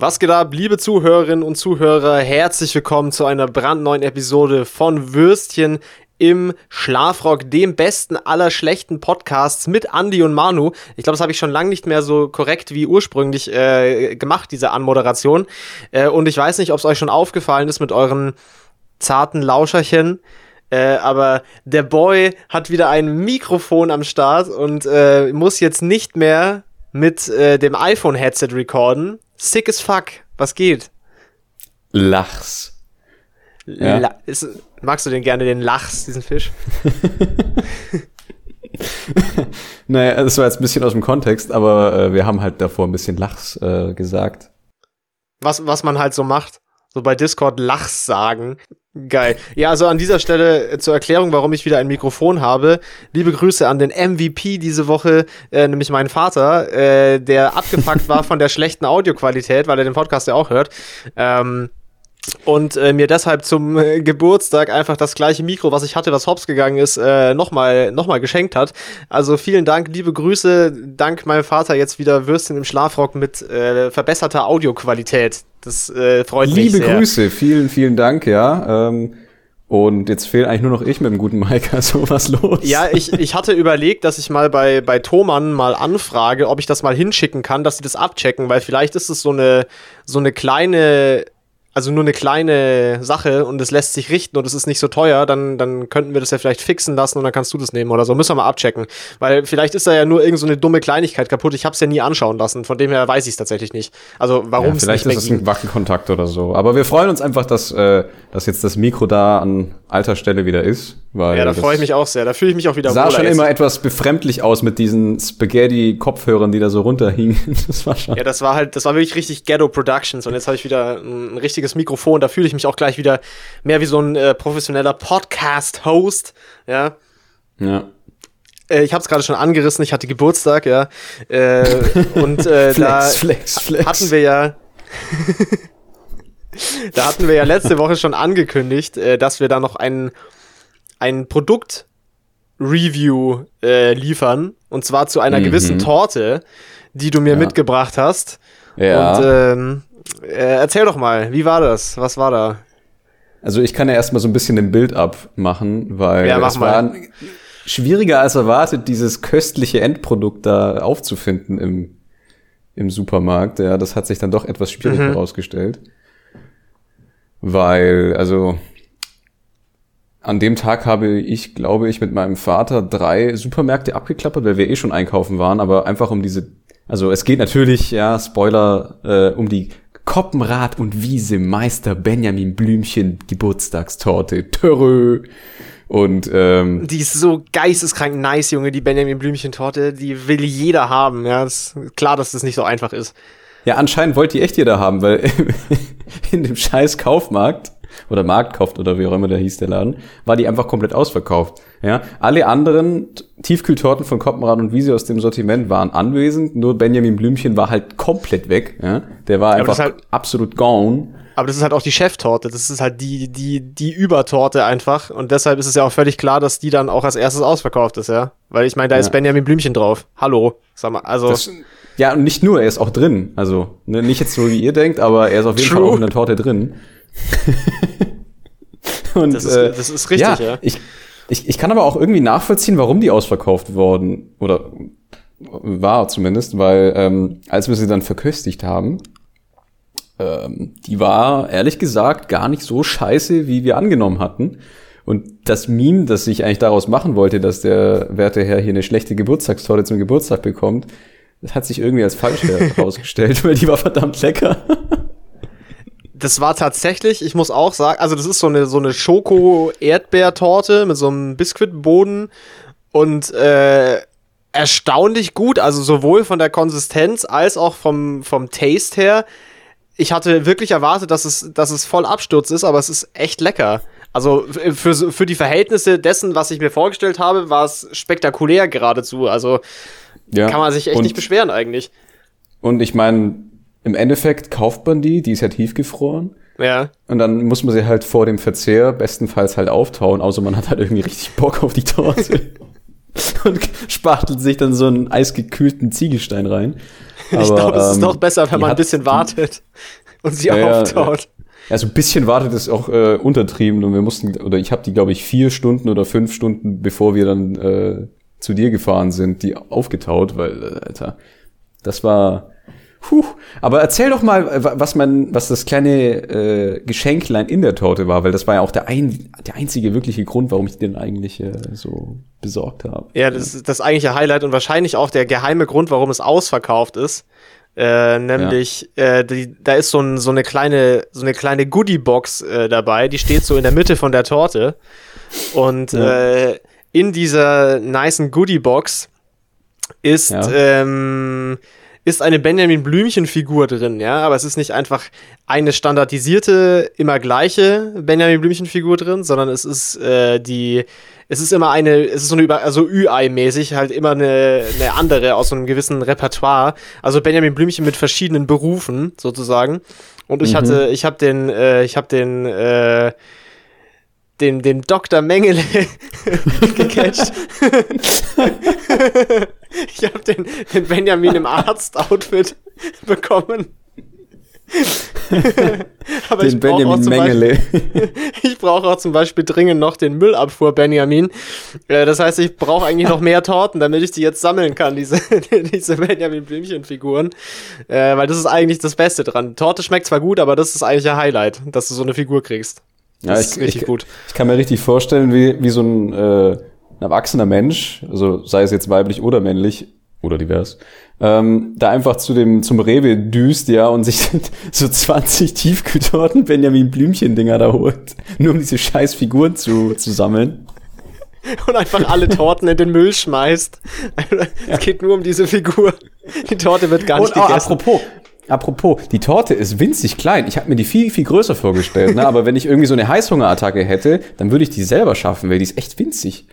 Was geht ab, liebe Zuhörerinnen und Zuhörer? Herzlich willkommen zu einer brandneuen Episode von Würstchen im Schlafrock, dem besten aller schlechten Podcasts mit Andy und Manu. Ich glaube, das habe ich schon lange nicht mehr so korrekt wie ursprünglich äh, gemacht, diese Anmoderation. Äh, und ich weiß nicht, ob es euch schon aufgefallen ist mit euren zarten Lauscherchen. Äh, aber der Boy hat wieder ein Mikrofon am Start und äh, muss jetzt nicht mehr mit äh, dem iPhone-Headset recorden. Sick as fuck. Was geht? Lachs. Ja. La ist, magst du den gerne, den Lachs, diesen Fisch? naja, das war jetzt ein bisschen aus dem Kontext, aber äh, wir haben halt davor ein bisschen Lachs äh, gesagt. Was, was man halt so macht. So bei Discord Lachs sagen. Geil. Ja, also an dieser Stelle äh, zur Erklärung, warum ich wieder ein Mikrofon habe. Liebe Grüße an den MVP diese Woche, äh, nämlich meinen Vater, äh, der abgefuckt war von der schlechten Audioqualität, weil er den Podcast ja auch hört. Ähm, und äh, mir deshalb zum äh, Geburtstag einfach das gleiche Mikro, was ich hatte, was hops gegangen ist, äh, nochmal noch mal geschenkt hat. Also vielen Dank, liebe Grüße, dank meinem Vater jetzt wieder Würstchen im Schlafrock mit äh, verbesserter Audioqualität. Das äh, freut Liebe mich sehr. Liebe Grüße, vielen, vielen Dank, ja. Ähm und jetzt fehlt eigentlich nur noch ich mit dem guten Mike, also was los? Ja, ich, ich hatte überlegt, dass ich mal bei, bei Thomann mal anfrage, ob ich das mal hinschicken kann, dass sie das abchecken, weil vielleicht ist es so eine, so eine kleine also nur eine kleine Sache und es lässt sich richten und es ist nicht so teuer, dann, dann könnten wir das ja vielleicht fixen lassen und dann kannst du das nehmen oder so. Müssen wir mal abchecken. Weil vielleicht ist da ja nur irgendeine so dumme Kleinigkeit kaputt. Ich habe es ja nie anschauen lassen. Von dem her weiß ich es tatsächlich nicht. Also warum es ja, Vielleicht ist es ein Wackelkontakt oder so. Aber wir freuen uns einfach, dass, äh, dass jetzt das Mikro da an alter Stelle wieder ist. Ja, da freue ich mich auch sehr. Da fühle ich mich auch wieder. Sah schon jetzt. immer etwas befremdlich aus mit diesen Spaghetti-Kopfhörern, die da so runterhingen. Das war schon. Ja, das war halt, das war wirklich richtig Ghetto Productions und jetzt habe ich wieder ein, ein richtiges Mikrofon. Da fühle ich mich auch gleich wieder mehr wie so ein äh, professioneller Podcast-Host. Ja. Ja äh, ich habe es gerade schon angerissen, ich hatte Geburtstag, ja. Äh, und äh, flex, da flex, flex. hatten wir ja. da hatten wir ja letzte Woche schon angekündigt, äh, dass wir da noch einen ein Produkt-Review äh, liefern. Und zwar zu einer mhm. gewissen Torte, die du mir ja. mitgebracht hast. Ja. Und ähm, äh, erzähl doch mal, wie war das? Was war da? Also ich kann ja erstmal so ein bisschen ein Bild abmachen, weil ja, es war schwieriger als erwartet, dieses köstliche Endprodukt da aufzufinden im, im Supermarkt. Ja, das hat sich dann doch etwas schwierig mhm. herausgestellt. Weil, also an dem Tag habe ich, glaube ich, mit meinem Vater drei Supermärkte abgeklappert, weil wir eh schon einkaufen waren, aber einfach um diese, also es geht natürlich, ja, Spoiler, äh, um die Koppenrad und Wiese Meister Benjamin Blümchen Geburtstagstorte. Törö. Und ähm, die ist so geisteskrank nice, Junge, die Benjamin Blümchen Torte, die will jeder haben, ja, ist klar, dass das nicht so einfach ist. Ja, anscheinend wollte die echt jeder haben, weil in dem scheiß Kaufmarkt oder Marktkauf oder wie auch immer der hieß, der Laden, war die einfach komplett ausverkauft. Ja, alle anderen Tiefkühltorten von Koppenrad und Wiese aus dem Sortiment waren anwesend, nur Benjamin Blümchen war halt komplett weg. Ja, der war einfach halt, absolut gone. Aber das ist halt auch die Cheftorte, das ist halt die die die Übertorte einfach und deshalb ist es ja auch völlig klar, dass die dann auch als erstes ausverkauft ist, ja, weil ich meine, da ja. ist Benjamin Blümchen drauf. Hallo, sag mal, also das, ja, und nicht nur, er ist auch drin. Also, ne, nicht jetzt so, wie ihr denkt, aber er ist auf jeden True. Fall auch in der Torte drin. Und, das, ist, äh, das ist richtig, ja. ja. Ich, ich, ich kann aber auch irgendwie nachvollziehen, warum die ausverkauft worden oder war zumindest, weil ähm, als wir sie dann verköstigt haben, ähm, die war ehrlich gesagt gar nicht so scheiße, wie wir angenommen hatten. Und das Meme, das ich eigentlich daraus machen wollte, dass der werte Herr hier eine schlechte Geburtstagstorte zum Geburtstag bekommt, das hat sich irgendwie als falsch herausgestellt, weil die war verdammt lecker das war tatsächlich, ich muss auch sagen, also das ist so eine, so eine Schoko-Erdbeertorte mit so einem Biskuitboden und äh, erstaunlich gut, also sowohl von der Konsistenz als auch vom, vom Taste her. Ich hatte wirklich erwartet, dass es, dass es voll Absturz ist, aber es ist echt lecker. Also für, für die Verhältnisse dessen, was ich mir vorgestellt habe, war es spektakulär geradezu. Also ja. kann man sich echt nicht beschweren eigentlich. Und ich meine, im Endeffekt kauft man die, die ist ja tiefgefroren. Ja. Und dann muss man sie halt vor dem Verzehr bestenfalls halt auftauen, außer man hat halt irgendwie richtig Bock auf die Torte. und spachtelt sich dann so einen eisgekühlten Ziegelstein rein. ich glaube, es ist doch besser, wenn man ein bisschen wartet und sie Ja, auftaut. Also ein bisschen wartet ist auch äh, untertrieben und wir mussten, oder ich habe die, glaube ich, vier Stunden oder fünf Stunden, bevor wir dann äh, zu dir gefahren sind, die aufgetaut, weil, äh, Alter, das war. Puh. Aber erzähl doch mal, was man, was das kleine äh, Geschenklein in der Torte war, weil das war ja auch der, ein, der einzige wirkliche Grund, warum ich den eigentlich äh, so besorgt habe. Ja, das ist das eigentliche Highlight und wahrscheinlich auch der geheime Grund, warum es ausverkauft ist. Äh, nämlich, äh, die, da ist so, ein, so eine kleine, so eine kleine Goodie-Box äh, dabei, die steht so in der Mitte von der Torte. Und Ja. äh, in dieser nicen Goodie-Box ist, Ja. ähm, ist eine Benjamin Blümchen-Figur drin, ja, aber es ist nicht einfach eine standardisierte, immer gleiche Benjamin Blümchen-Figur drin, sondern es ist äh, die, es ist immer eine, es ist so eine über, also Ü-Ei-mäßig, halt immer eine, eine andere aus so einem gewissen Repertoire. Also Benjamin Blümchen mit verschiedenen Berufen sozusagen. Und ich Mhm. hatte, ich habe den, äh, ich habe den, äh, den, den Dr. Mengele gecatcht. ich habe den, den Benjamin im Arzt-Outfit bekommen. Aber den ich Benjamin zum Beispiel- Mengele. ich brauche auch zum Beispiel dringend noch den Müllabfuhr Benjamin. Äh, das heißt, ich brauche eigentlich noch mehr Torten, damit ich die jetzt sammeln kann, diese, diese Benjamin Blümchen-Figuren. Äh, weil das ist eigentlich das Beste dran. Torte schmeckt zwar gut, aber das ist eigentlich ein Highlight, dass du so eine Figur kriegst. Ja, ich, richtig ich, gut. Ich kann mir richtig vorstellen, wie, wie so ein, äh, ein erwachsener Mensch, also sei es jetzt weiblich oder männlich oder divers, ähm, da einfach zu dem, zum Rewe düst, ja, und sich so 20 Tiefkühltorten Benjamin Blümchen-Dinger da holt, nur um diese scheiß Figuren zu, zu sammeln. Und einfach alle Torten in den Müll schmeißt. Es geht nur um diese Figur. Die Torte wird gar nicht Und, oh, gegessen. apropos, apropos, die Torte ist winzig klein. Ich habe mir die viel, viel größer vorgestellt, ne? aber wenn ich irgendwie so eine Heißhungerattacke hätte, dann würde ich die selber schaffen, weil die ist echt winzig.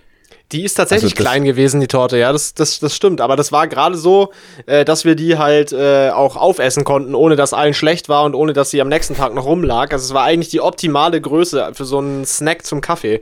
Die ist tatsächlich Also klein gewesen, die Torte, ja, das, das, das stimmt. Aber das war gerade so, äh, dass wir die halt äh, auch aufessen konnten, ohne dass allen schlecht war und ohne dass sie am nächsten Tag noch rumlag. Also es war eigentlich die optimale Größe für so einen Snack zum Kaffee.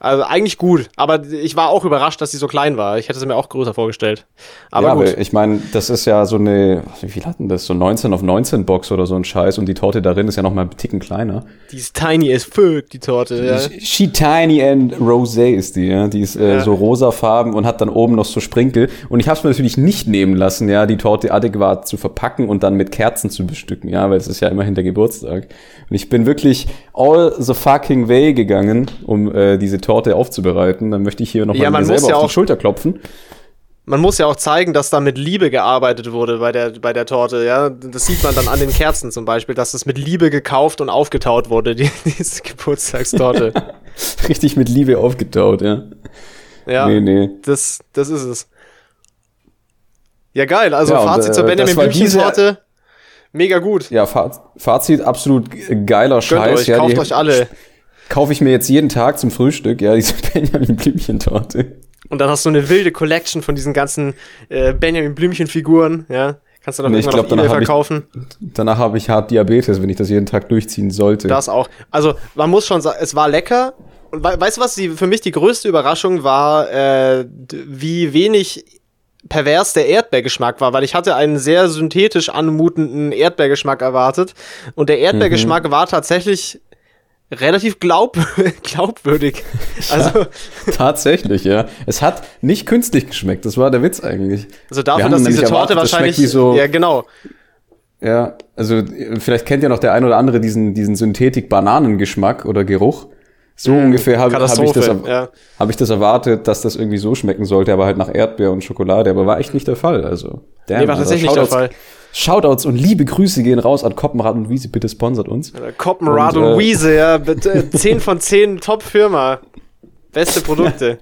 Also eigentlich gut, aber ich war auch überrascht, dass sie so klein war. Ich hätte sie mir auch größer vorgestellt. Aber ja, gut. ich meine, das ist ja so eine, wie viel hatten das? So 19 auf 19 Box oder so ein Scheiß und die Torte darin ist ja noch mal einen Ticken kleiner. Die ist tiny as fuck, die Torte. Ja. She Tiny and Rosé ist die, ja. Die ist äh, Ja. so rosafarben und hat dann oben noch so Sprinkel. Und ich habe es mir natürlich nicht nehmen lassen, ja, die Torte adäquat zu verpacken und dann mit Kerzen zu bestücken, ja, weil es ist ja immerhin der Geburtstag. Und ich bin wirklich all the fucking way gegangen, um äh, diese Torte aufzubereiten. Dann möchte ich hier noch Ja, mal man selber ja auf auch- die Schulter klopfen. Man muss ja auch zeigen, dass da mit Liebe gearbeitet wurde bei der, bei der Torte, ja. Das sieht man dann an den Kerzen zum Beispiel, dass das mit Liebe gekauft und aufgetaut wurde, die, diese Geburtstagstorte. Richtig mit Liebe aufgetaut, ja. Ja, Nee, nee. Das, das ist es. Ja, geil. Also Ja, und, Fazit äh, zur Benjamin Blümchen-Torte. Mega gut. Ja, Faz- Fazit, absolut geiler Gönnt Scheiß. euch, ja, kauft euch alle. Kaufe ich mir jetzt jeden Tag zum Frühstück, ja, diese Benjamin Blümchen-Torte. Und dann hast du eine wilde Collection von diesen ganzen äh, Benjamin Blümchen-Figuren, ja. Kannst du dann Nee, irgendwann glaub, auf Ebay hab ich- verkaufen. Danach habe ich hart Diabetes, wenn ich das jeden Tag durchziehen sollte. Das auch. Also, man muss schon sagen, es war lecker. Und we weißt du, was die, für mich die größte Überraschung war, äh, wie wenig pervers der Erdbeergeschmack war, weil ich hatte einen sehr synthetisch anmutenden Erdbeergeschmack erwartet. Und der Erdbeergeschmack war tatsächlich relativ glaub glaubwürdig. Also, Tatsächlich, ja. Es hat nicht künstlich geschmeckt, das war der Witz eigentlich. also dafür, dass diese Torte erwartet, wahrscheinlich. so- ja, genau. Ja, also äh, vielleicht kennt ja noch der ein oder andere diesen, diesen Synthetik-Bananengeschmack oder Geruch. So ungefähr habe hab ich, das, ja. hab ich das erwartet, dass das irgendwie so schmecken sollte, aber halt nach Erdbeer und Schokolade, aber war echt nicht der Fall. Also, damn, Nee, war Alter. tatsächlich nicht der Shoutouts- Fall. Shoutouts und liebe Grüße gehen raus an Koppenrad und Wiese, bitte sponsert uns. Koppenrad Und, und, äh, Wiese, ja, bitte, 10 von 10 Top-Firma. Beste Produkte.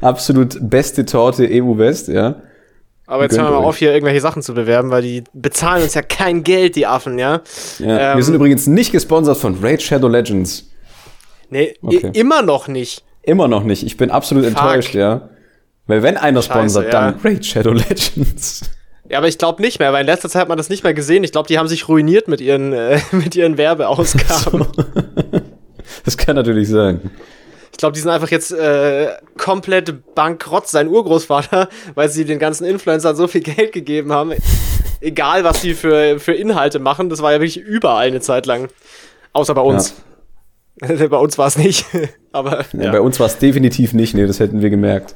Absolut beste Torte EU-West, ja. Aber jetzt Gönnt hören wir mal euch. auf, hier irgendwelche Sachen zu bewerben, weil die bezahlen uns ja kein Geld, die Affen, ja? ja. Ähm, Wir sind übrigens nicht gesponsert von Raid Shadow Legends. Nee, Okay. immer noch nicht. Immer noch nicht. Ich bin absolut Fuck. enttäuscht, ja. Weil wenn einer Scheiße, sponsert, ja. dann Raid Shadow Legends. Ja, aber ich glaube nicht mehr, weil in letzter Zeit hat man das nicht mehr gesehen. Ich glaube, die haben sich ruiniert mit ihren, äh, mit ihren Werbeausgaben. Das kann natürlich sein. Ich glaube, die sind einfach jetzt äh, komplett bankrott, sein Urgroßvater, weil sie den ganzen Influencern so viel Geld gegeben haben. egal was die für, für Inhalte machen, das war ja wirklich überall eine Zeit lang. Außer bei uns. Ja. bei uns war es nicht. Aber ja, bei uns war es definitiv nicht, nee, das hätten wir gemerkt.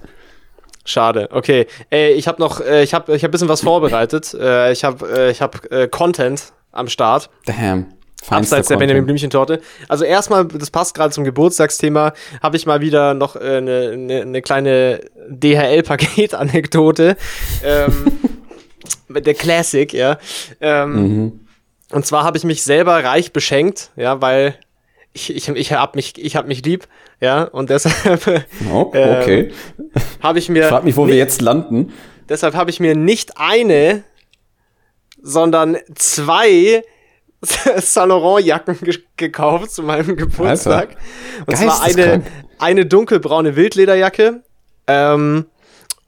Schade. Okay, äh, ich habe noch, äh, ich habe, ich habe bisschen was vorbereitet. Äh, ich habe, äh, ich habe äh, Content am Start. Damn. Abseits der Benjamin Blümchen-Torte. Also erstmal, das passt gerade zum Geburtstagsthema, habe ich mal wieder noch eine äh, ne, ne, ne kleine DHL-Paket-Anekdote. ähm, der Classic, ja. Ähm, mhm. Und zwar habe ich mich selber reich beschenkt, ja, weil ich, ich, ich hab mich, ich hab mich lieb, ja, und deshalb oh, okay. äh, habe ich mir. Ich frag mich, wo nicht, wir jetzt landen. Deshalb habe ich mir nicht eine, sondern zwei Saint Laurent Jacken ge gekauft zu meinem Geburtstag. Alter. Und zwar eine, eine dunkelbraune Wildlederjacke. Ähm,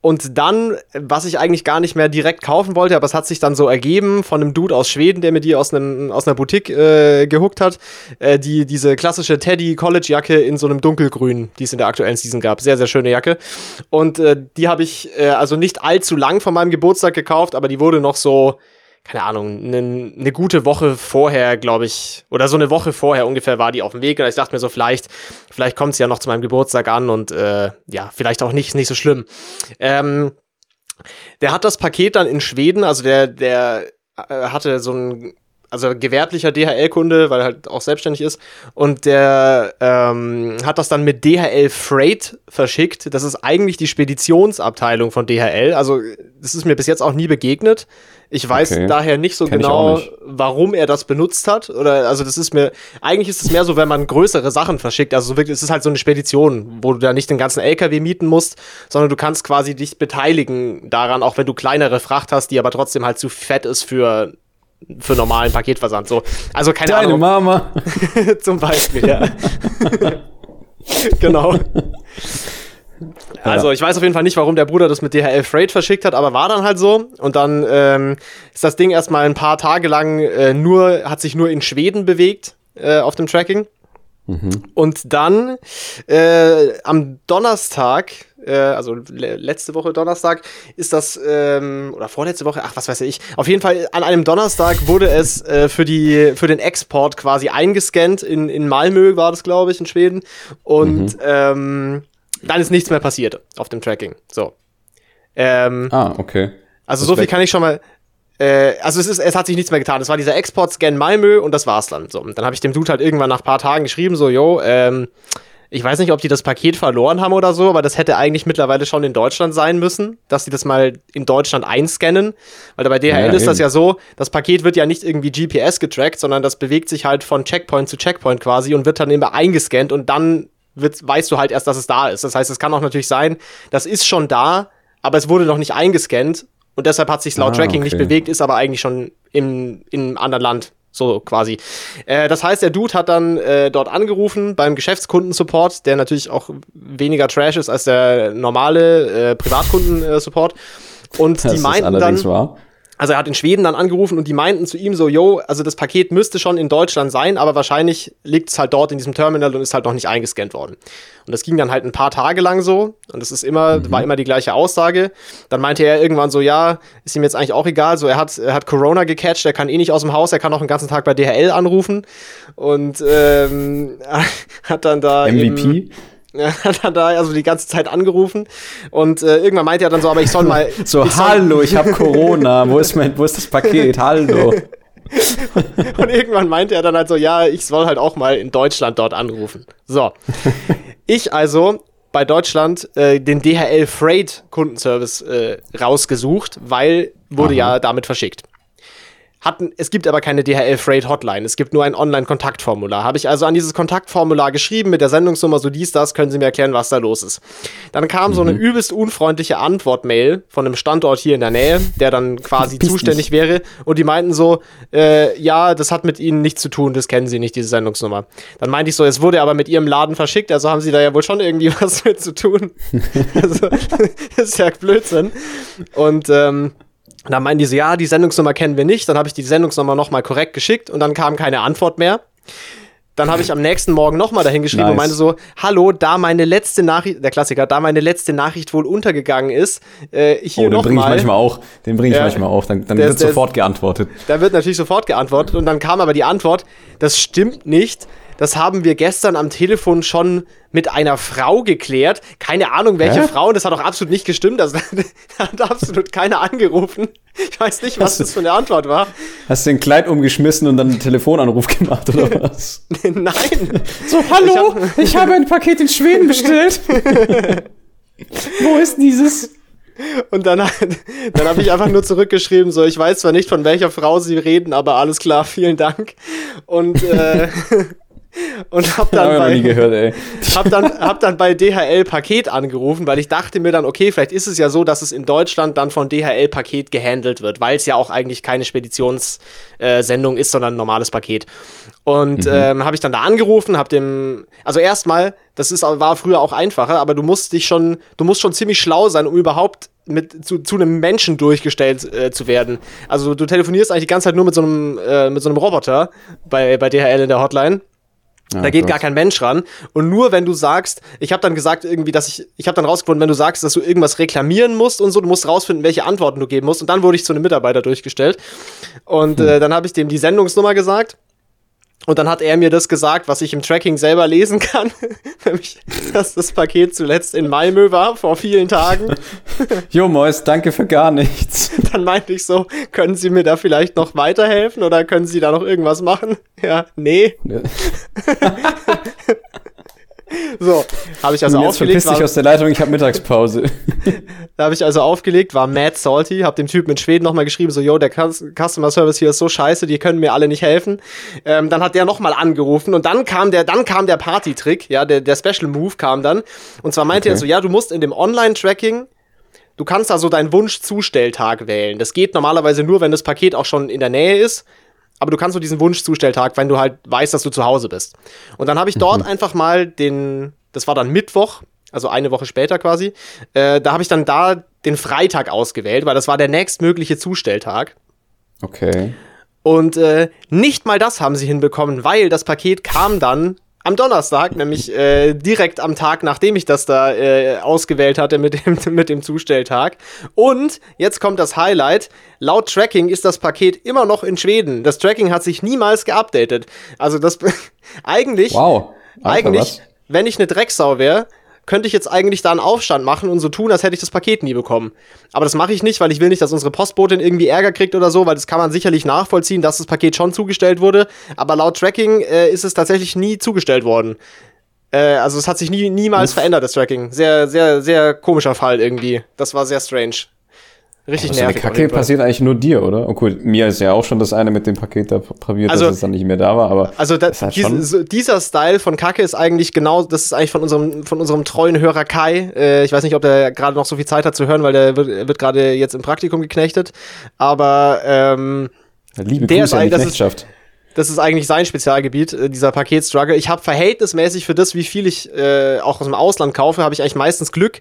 und dann, was ich eigentlich gar nicht mehr direkt kaufen wollte, aber es hat sich dann so ergeben von einem Dude aus Schweden, der mir die aus, einem, aus einer Boutique äh, gehuckt hat, äh, die, diese klassische Teddy College Jacke in so einem dunkelgrün, die es in der aktuellen Season gab. Sehr, sehr schöne Jacke. Und äh, die habe ich äh, also nicht allzu lang von meinem Geburtstag gekauft, aber die wurde noch so, keine Ahnung, eine ne gute Woche vorher, glaube ich, oder so eine Woche vorher ungefähr war die auf dem Weg. Und ich dachte mir so, vielleicht, vielleicht kommt es ja noch zu meinem Geburtstag an und äh, ja, vielleicht auch nicht, nicht so schlimm. Ähm, der hat das Paket dann in Schweden, also der, der äh, hatte so ein also gewerblicher DHL-Kunde, weil er halt auch selbstständig ist. Und der ähm, hat das dann mit DHL Freight verschickt. Das ist eigentlich die Speditionsabteilung von DHL. Also das ist mir bis jetzt auch nie begegnet. Ich weiß okay. daher nicht so Kenn genau, nicht. warum er das benutzt hat. Oder also das ist mir, eigentlich ist es mehr so, wenn man größere Sachen verschickt. Also so wirklich, es ist halt so eine Spedition, wo du da nicht den ganzen LKW mieten musst, sondern du kannst quasi dich beteiligen daran, auch wenn du kleinere Fracht hast, die aber trotzdem halt zu fett ist für für normalen Paketversand. So. Also keine Deine Ahnung. Mama. Zum Beispiel, ja. genau. Also ich weiß auf jeden Fall nicht, warum der Bruder das mit DHL Freight verschickt hat, aber war dann halt so. Und dann ähm, ist das Ding erstmal ein paar Tage lang äh, nur, hat sich nur in Schweden bewegt äh, auf dem Tracking. Mhm. Und dann äh, am Donnerstag äh, also le letzte Woche Donnerstag, ist das, ähm, oder vorletzte Woche, ach, was weiß ich. Auf jeden Fall an einem Donnerstag wurde es äh, für, die, für den Export quasi eingescannt. In, in Malmö war das, glaube ich, in Schweden. Und mhm. ähm, dann ist nichts mehr passiert auf dem Tracking. So. Ähm, ah, okay. Also das so viel kann ich schon mal. Äh, also es ist, es hat sich nichts mehr getan. Es war dieser Export-Scan Malmö und das war's dann. So, und dann habe ich dem Dude halt irgendwann nach ein paar Tagen geschrieben, so, yo, ähm, ich weiß nicht, ob die das Paket verloren haben oder so, aber das hätte eigentlich mittlerweile schon in Deutschland sein müssen, dass sie das mal in Deutschland einscannen. Weil bei DHL ja, ist eben. das ja so, das Paket wird ja nicht irgendwie GPS getrackt, sondern das bewegt sich halt von Checkpoint zu Checkpoint quasi und wird dann immer eingescannt und dann wird, weißt du halt erst, dass es da ist. Das heißt, es kann auch natürlich sein, das ist schon da, aber es wurde noch nicht eingescannt und deshalb hat sich laut ah, Tracking okay. nicht bewegt, ist aber eigentlich schon im, in einem anderen Land so quasi. Äh, das heißt, der Dude hat dann äh, dort angerufen beim Geschäftskundensupport, der natürlich auch weniger Trash ist als der normale äh, Privatkundensupport. Und das die meinten dann. Wahr. Also er hat in Schweden dann angerufen und die meinten zu ihm so, yo, also das Paket müsste schon in Deutschland sein, aber wahrscheinlich liegt es halt dort in diesem Terminal und ist halt noch nicht eingescannt worden. Und das ging dann halt ein paar Tage lang so und das ist immer, mhm. war immer die gleiche Aussage. Dann meinte er irgendwann so, ja, ist ihm jetzt eigentlich auch egal, so er hat, er hat Corona gecatcht, er kann eh nicht aus dem Haus, er kann auch den ganzen Tag bei DHL anrufen und ähm, hat dann da MVP? Eben, ja, hat er da also die ganze Zeit angerufen und äh, irgendwann meinte er dann so, aber ich soll mal. so, ich hallo, ich habe Corona, wo ist mein, wo ist das Paket? Hallo. und irgendwann meinte er dann halt so, ja, ich soll halt auch mal in Deutschland dort anrufen. So. Ich also bei Deutschland äh, den DHL Freight Kundenservice äh, rausgesucht, weil wurde Aha. ja damit verschickt hatten, es gibt aber keine DHL Freight Hotline, es gibt nur ein Online-Kontaktformular. Habe ich also an dieses Kontaktformular geschrieben mit der Sendungsnummer, so dies, das, können Sie mir erklären, was da los ist. Dann kam mhm. so eine mhm. übelst unfreundliche Antwortmail von einem Standort hier in der Nähe, der dann quasi zuständig wäre und die meinten so, äh, ja, das hat mit Ihnen nichts zu tun, das kennen Sie nicht, diese Sendungsnummer. Dann meinte ich so, es wurde aber mit Ihrem Laden verschickt, also haben Sie da ja wohl schon irgendwie was mit zu tun. also, das ist ja Blödsinn. Und ähm, und dann meinen die so, ja, die Sendungsnummer kennen wir nicht. Dann habe ich die Sendungsnummer nochmal korrekt geschickt und dann kam keine Antwort mehr. dann habe ich am nächsten Morgen nochmal dahin geschrieben nice. und meinte so, hallo, da meine letzte Nachricht, der Klassiker, da meine letzte Nachricht wohl untergegangen ist, äh, hier oh, den bringe ich manchmal auch, den bringe ich Ja. manchmal auch, dann, dann Der- wird der- sofort geantwortet. Da wird natürlich sofort geantwortet und dann kam aber die Antwort, das stimmt nicht. Das haben wir gestern am Telefon schon mit einer Frau geklärt. Keine Ahnung, welche Hä? Frau. Das hat auch absolut nicht gestimmt. Das da hat absolut keiner angerufen. Ich weiß nicht, was Hast das für eine Antwort war. Hast du den Kleid umgeschmissen und dann einen Telefonanruf gemacht oder was? Nein. So, hallo, ich, habe ein Paket in Schweden bestellt. Wo ist dieses? Und dann, dann habe ich einfach nur zurückgeschrieben, so, ich weiß zwar nicht, von welcher Frau Sie reden, aber alles klar, vielen Dank. Und, äh, und hab dann bei, gehört, hab dann, hab dann bei DHL Paket angerufen, weil ich dachte mir dann, okay, vielleicht ist es ja so, dass es in Deutschland dann von DHL Paket gehandelt wird, weil es ja auch eigentlich keine Speditionssendung ist, sondern ein normales Paket. Und ähm, habe ich dann da angerufen, hab dem, also erstmal, das ist, war früher auch einfacher, aber du musst dich schon, du musst schon ziemlich schlau sein, um überhaupt mit zu, zu einem Menschen durchgestellt äh, zu werden. Also du telefonierst eigentlich die ganze Zeit nur mit so einem, äh, mit so einem Roboter bei, bei DHL in der Hotline. Da geht gar kein Mensch ran. Und nur wenn du sagst, ich habe dann gesagt irgendwie, dass ich, ich habe dann rausgefunden, wenn du sagst, dass du irgendwas reklamieren musst und so, du musst rausfinden, welche Antworten du geben musst. Und dann wurde ich zu einem Mitarbeiter durchgestellt. Und äh, dann habe ich dem die Sendungsnummer gesagt. Und dann hat er mir das gesagt, was ich im Tracking selber lesen kann. Nämlich, dass das Paket zuletzt in Malmö war, vor vielen Tagen. Jo, Mois, danke für gar nichts. Dann meinte ich so, können Sie mir da vielleicht noch weiterhelfen oder können Sie da noch irgendwas machen? Ja, nee. So, habe ich also jetzt aufgelegt. verpiss dich aus der Leitung, ich habe Mittagspause. da habe ich also aufgelegt, war mad salty, habe dem Typen in Schweden nochmal geschrieben, so, yo, der Cus- Customer Service hier ist so scheiße, die können mir alle nicht helfen. Ähm, dann hat der nochmal angerufen und dann kam der, dann kam der Party-Trick, ja, der, der Special Move kam dann. Und zwar meinte Okay. er so, ja, du musst in dem Online-Tracking Du kannst also deinen Wunschzustelltag wählen. Das geht normalerweise nur, wenn das Paket auch schon in der Nähe ist. Aber du kannst nur diesen Wunschzustelltag, wenn du halt weißt, dass du zu Hause bist. Und dann habe ich dort einfach mal den, das war dann Mittwoch, also eine Woche später quasi, äh, da habe ich dann da den Freitag ausgewählt, weil das war der nächstmögliche Zustelltag. Okay. Und äh, nicht mal das haben sie hinbekommen, weil das Paket kam dann am Donnerstag, nämlich äh, direkt am Tag, nachdem ich das da äh, ausgewählt hatte mit dem, mit dem Zustelltag. Und jetzt kommt das Highlight. Laut Tracking ist das Paket immer noch in Schweden. Das Tracking hat sich niemals geupdatet. Also das eigentlich, Wow. Alter, eigentlich, was? wenn ich eine Drecksau wäre, könnte ich jetzt eigentlich da einen Aufstand machen und so tun, als hätte ich das Paket nie bekommen. Aber das mache ich nicht, weil ich will nicht, dass unsere Postbotin irgendwie Ärger kriegt oder so, weil das kann man sicherlich nachvollziehen, dass das Paket schon zugestellt wurde. Aber laut Tracking äh, ist es tatsächlich nie zugestellt worden. Äh, also es hat sich nie, niemals verändert, das Tracking. Sehr, sehr, sehr komischer Fall irgendwie. Das war sehr strange. Richtig So eine nervig. auf Kacke passiert eigentlich nur dir, oder? Oh cool, mir ist ja auch schon das eine mit dem Paket da probiert, Also- dass es dann nicht mehr da war, aber Also da, halt dies, dieser Style von Kacke ist eigentlich genau, das ist eigentlich von unserem, von unserem treuen Hörer Kai. Äh, ich weiß nicht, ob der gerade noch so viel Zeit hat zu hören, weil der wird, wird gerade jetzt im Praktikum geknechtet. Aber ähm, liebe der Grüße ist an die das ist- Knechtschaft. Das ist eigentlich sein Spezialgebiet, äh, dieser Paketstruggle. Ich habe verhältnismäßig für das, wie viel ich äh, auch aus dem Ausland kaufe, habe ich eigentlich meistens Glück.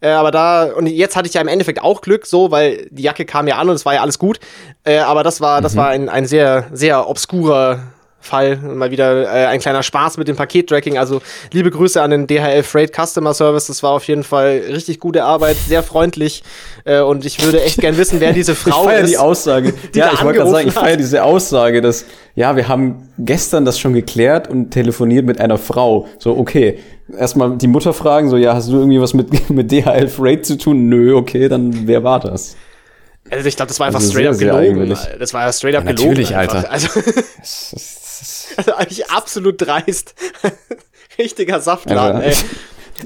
Äh, aber da, und jetzt hatte ich ja im Endeffekt auch Glück, so, weil die Jacke kam ja an und es war ja alles gut. Äh, aber das war, das war ein, ein sehr, sehr obskurer Fall. Mal wieder äh, ein kleiner Spaß mit dem Pakettracking. Also liebe Grüße an den DHL Freight Customer Service. Das war auf jeden Fall richtig gute Arbeit, sehr freundlich. Äh, und ich würde echt gern wissen, wer diese Ich Frau feiere ist. die Aussage. die ja, ich wollte gerade sagen, ich feiere diese Aussage, dass, ja, wir haben gestern das schon geklärt und telefoniert mit einer Frau. So, okay. Erstmal die Mutter fragen, so, ja, hast du irgendwie was mit, mit DHL Freight zu tun? Nö, okay, dann wer war das? Also ich glaube, das war einfach Also straight sehr, up gelogen. Das war ja straight up Ja, gelogen. natürlich. Alter. Also, also eigentlich absolut dreist. Richtiger Saftladen, Ja. ey.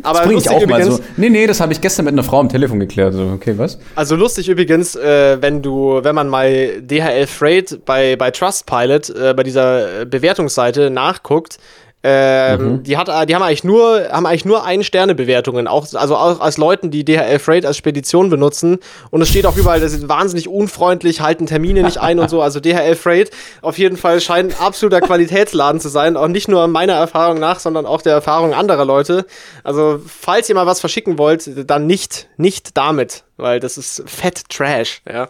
Aber das bringe ich auch mal übrigens, so. Nee, nee, das habe ich gestern mit einer Frau am Telefon geklärt. So, okay, was? also lustig übrigens, äh, wenn du, wenn man mal DHL Freight bei, bei Trustpilot, äh, bei dieser äh, Bewertungsseite nachguckt, ähm, die, hat, die haben eigentlich nur, haben eigentlich nur Ein-Sterne-Bewertungen, auch, also auch als Leuten, die DHL Freight als Spedition benutzen. Und es steht auch überall, das ist wahnsinnig unfreundlich, halten Termine nicht ein und so. Also DHL Freight auf jeden Fall scheint ein absoluter Qualitätsladen zu sein. Auch nicht nur meiner Erfahrung nach, sondern auch der Erfahrung anderer Leute. Also, falls ihr mal was verschicken wollt, dann nicht, nicht damit, weil das ist fett Trash, ja.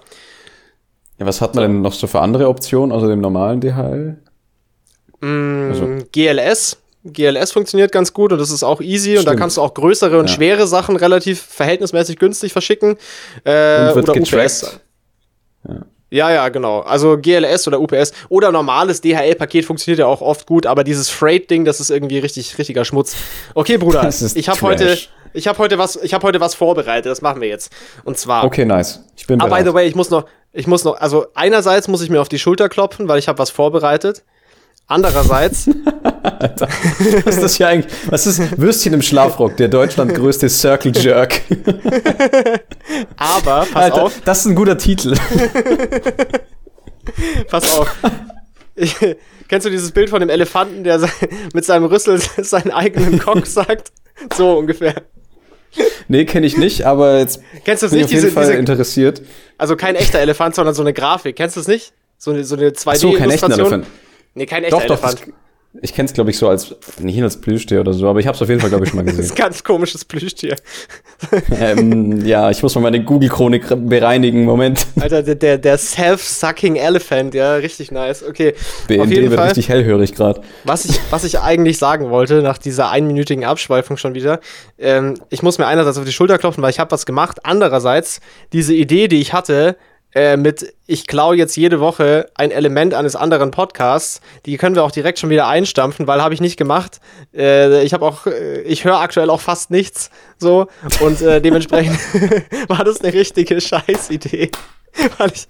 Ja, was hat man denn noch so für andere Optionen außer dem normalen DHL? Mm, also. GLS. GLS funktioniert ganz gut und das ist auch easy Stimmt. und da kannst du auch größere und ja. schwere Sachen relativ verhältnismäßig günstig verschicken. Äh, oder getrackt. UPS. Ja. Ja, ja, genau. Also GLS oder UPS oder normales DHL-Paket funktioniert ja auch oft gut, aber dieses Freight-Ding, das ist irgendwie richtig, richtiger Schmutz. Okay, Bruder, ich habe heute, ich habe heute was, ich habe heute was vorbereitet. Das machen wir jetzt. Und zwar. Okay, nice. Ich bin bereit. Ah, by the way, ich muss noch, ich muss noch, also einerseits muss ich mir auf die Schulter klopfen, weil ich habe was vorbereitet. Andererseits. Alter, was ist das hier eigentlich? Was ist Würstchen im Schlafrock, der Deutschland größte Circle Jerk? Aber, pass Alter, auf. Das ist ein guter Titel. pass auf. Ich, kennst du dieses Bild von dem Elefanten, der mit seinem Rüssel seinen eigenen Cock sagt? So ungefähr. Nee, kenne ich nicht, aber jetzt Kennst du bin nicht, ich auf jeden diese, Fall diese, interessiert. Also kein echter Elefant, sondern so eine Grafik. Kennst du es nicht? So eine, so eine 2D-Illustration. So, kein echter Elefant. Nee, kein echter doch, Elefant. Doch, ich kenne es, glaube ich, so als, nicht als Plüschtier oder so, aber ich habe es auf jeden Fall, glaube ich, schon mal gesehen. das ist ein ganz komisches Plüschtier. ähm, ja, ich muss mal meine Google-Chronik bereinigen. Moment. Alter, der, der, der Self-Sucking Elephant, ja, richtig nice. Okay. BND auf jeden wird Fall, richtig hellhörig gerade. Was ich, was ich eigentlich sagen wollte, nach dieser einminütigen Abschweifung schon wieder, ähm, ich muss mir einerseits auf die Schulter klopfen, weil ich habe was gemacht. Andererseits, diese Idee, die ich hatte, äh, mit ich klaue jetzt jede Woche ein Element eines anderen Podcasts. Die können wir auch direkt schon wieder einstampfen, weil habe ich nicht gemacht. Äh, ich habe auch, äh, ich höre aktuell auch fast nichts so und äh, dementsprechend war das eine richtige Scheißidee, weil ich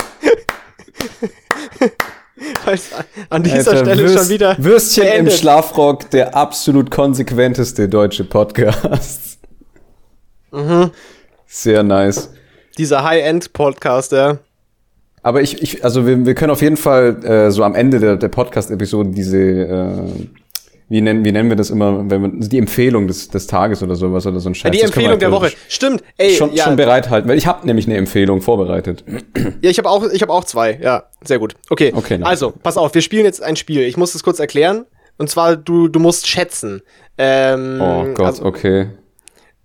weil an dieser Alter, Stelle Würst, schon wieder Würstchen beendet. im Schlafrock, der absolut konsequenteste deutsche Podcast. Mhm. Sehr nice. Dieser High-End-Podcast, ja. Aber ich, ich also wir, wir können auf jeden Fall äh, so am Ende der, der Podcast-Episode diese, äh, wie nennen, wie nennen wir das immer, wenn man die Empfehlung des, des Tages oder sowas oder so ein Scheiß. Ja, die Empfehlung halt der Woche. Stimmt. Ey, schon, ja. schon bereithalten, weil ich habe nämlich eine Empfehlung vorbereitet. Ja, ich habe auch, ich habe auch zwei. Ja, sehr gut. Okay. Okay. Also, pass auf, wir spielen jetzt ein Spiel. Ich muss das kurz erklären. Und zwar, du, du musst schätzen. Ähm, oh Gott, also, okay.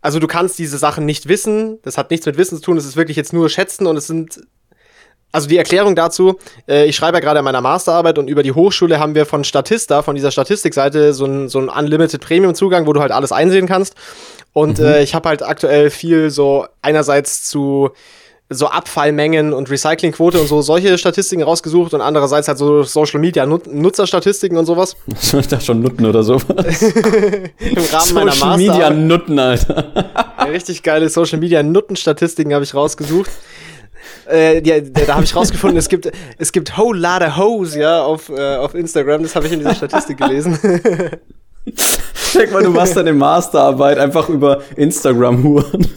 Also du kannst diese Sachen nicht wissen. Das hat nichts mit Wissen zu tun. Es ist wirklich jetzt nur Schätzen und es sind also die Erklärung dazu, äh, ich schreibe ja gerade an meiner Masterarbeit und über die Hochschule haben wir von Statista, von dieser Statistikseite, so ein, so Unlimited Premium-Zugang, wo du halt alles einsehen kannst. Und mhm. äh, ich habe halt aktuell viel so einerseits zu so Abfallmengen und Recyclingquote und so solche Statistiken rausgesucht und andererseits halt so Social Media Nut Nutzerstatistiken und sowas. ich dachte schon Nutten oder sowas. Im Rahmen Social meiner Master. Media Nutten, Alter. richtig geile Social Media Nutten-Statistiken habe ich rausgesucht. Äh, ja, da habe ich rausgefunden, es gibt, es gibt Whole Lotta Hose, ja, auf, äh, auf Instagram. Das habe ich in dieser Statistik gelesen. Check mal, du machst deine Masterarbeit einfach über Instagram-Huren.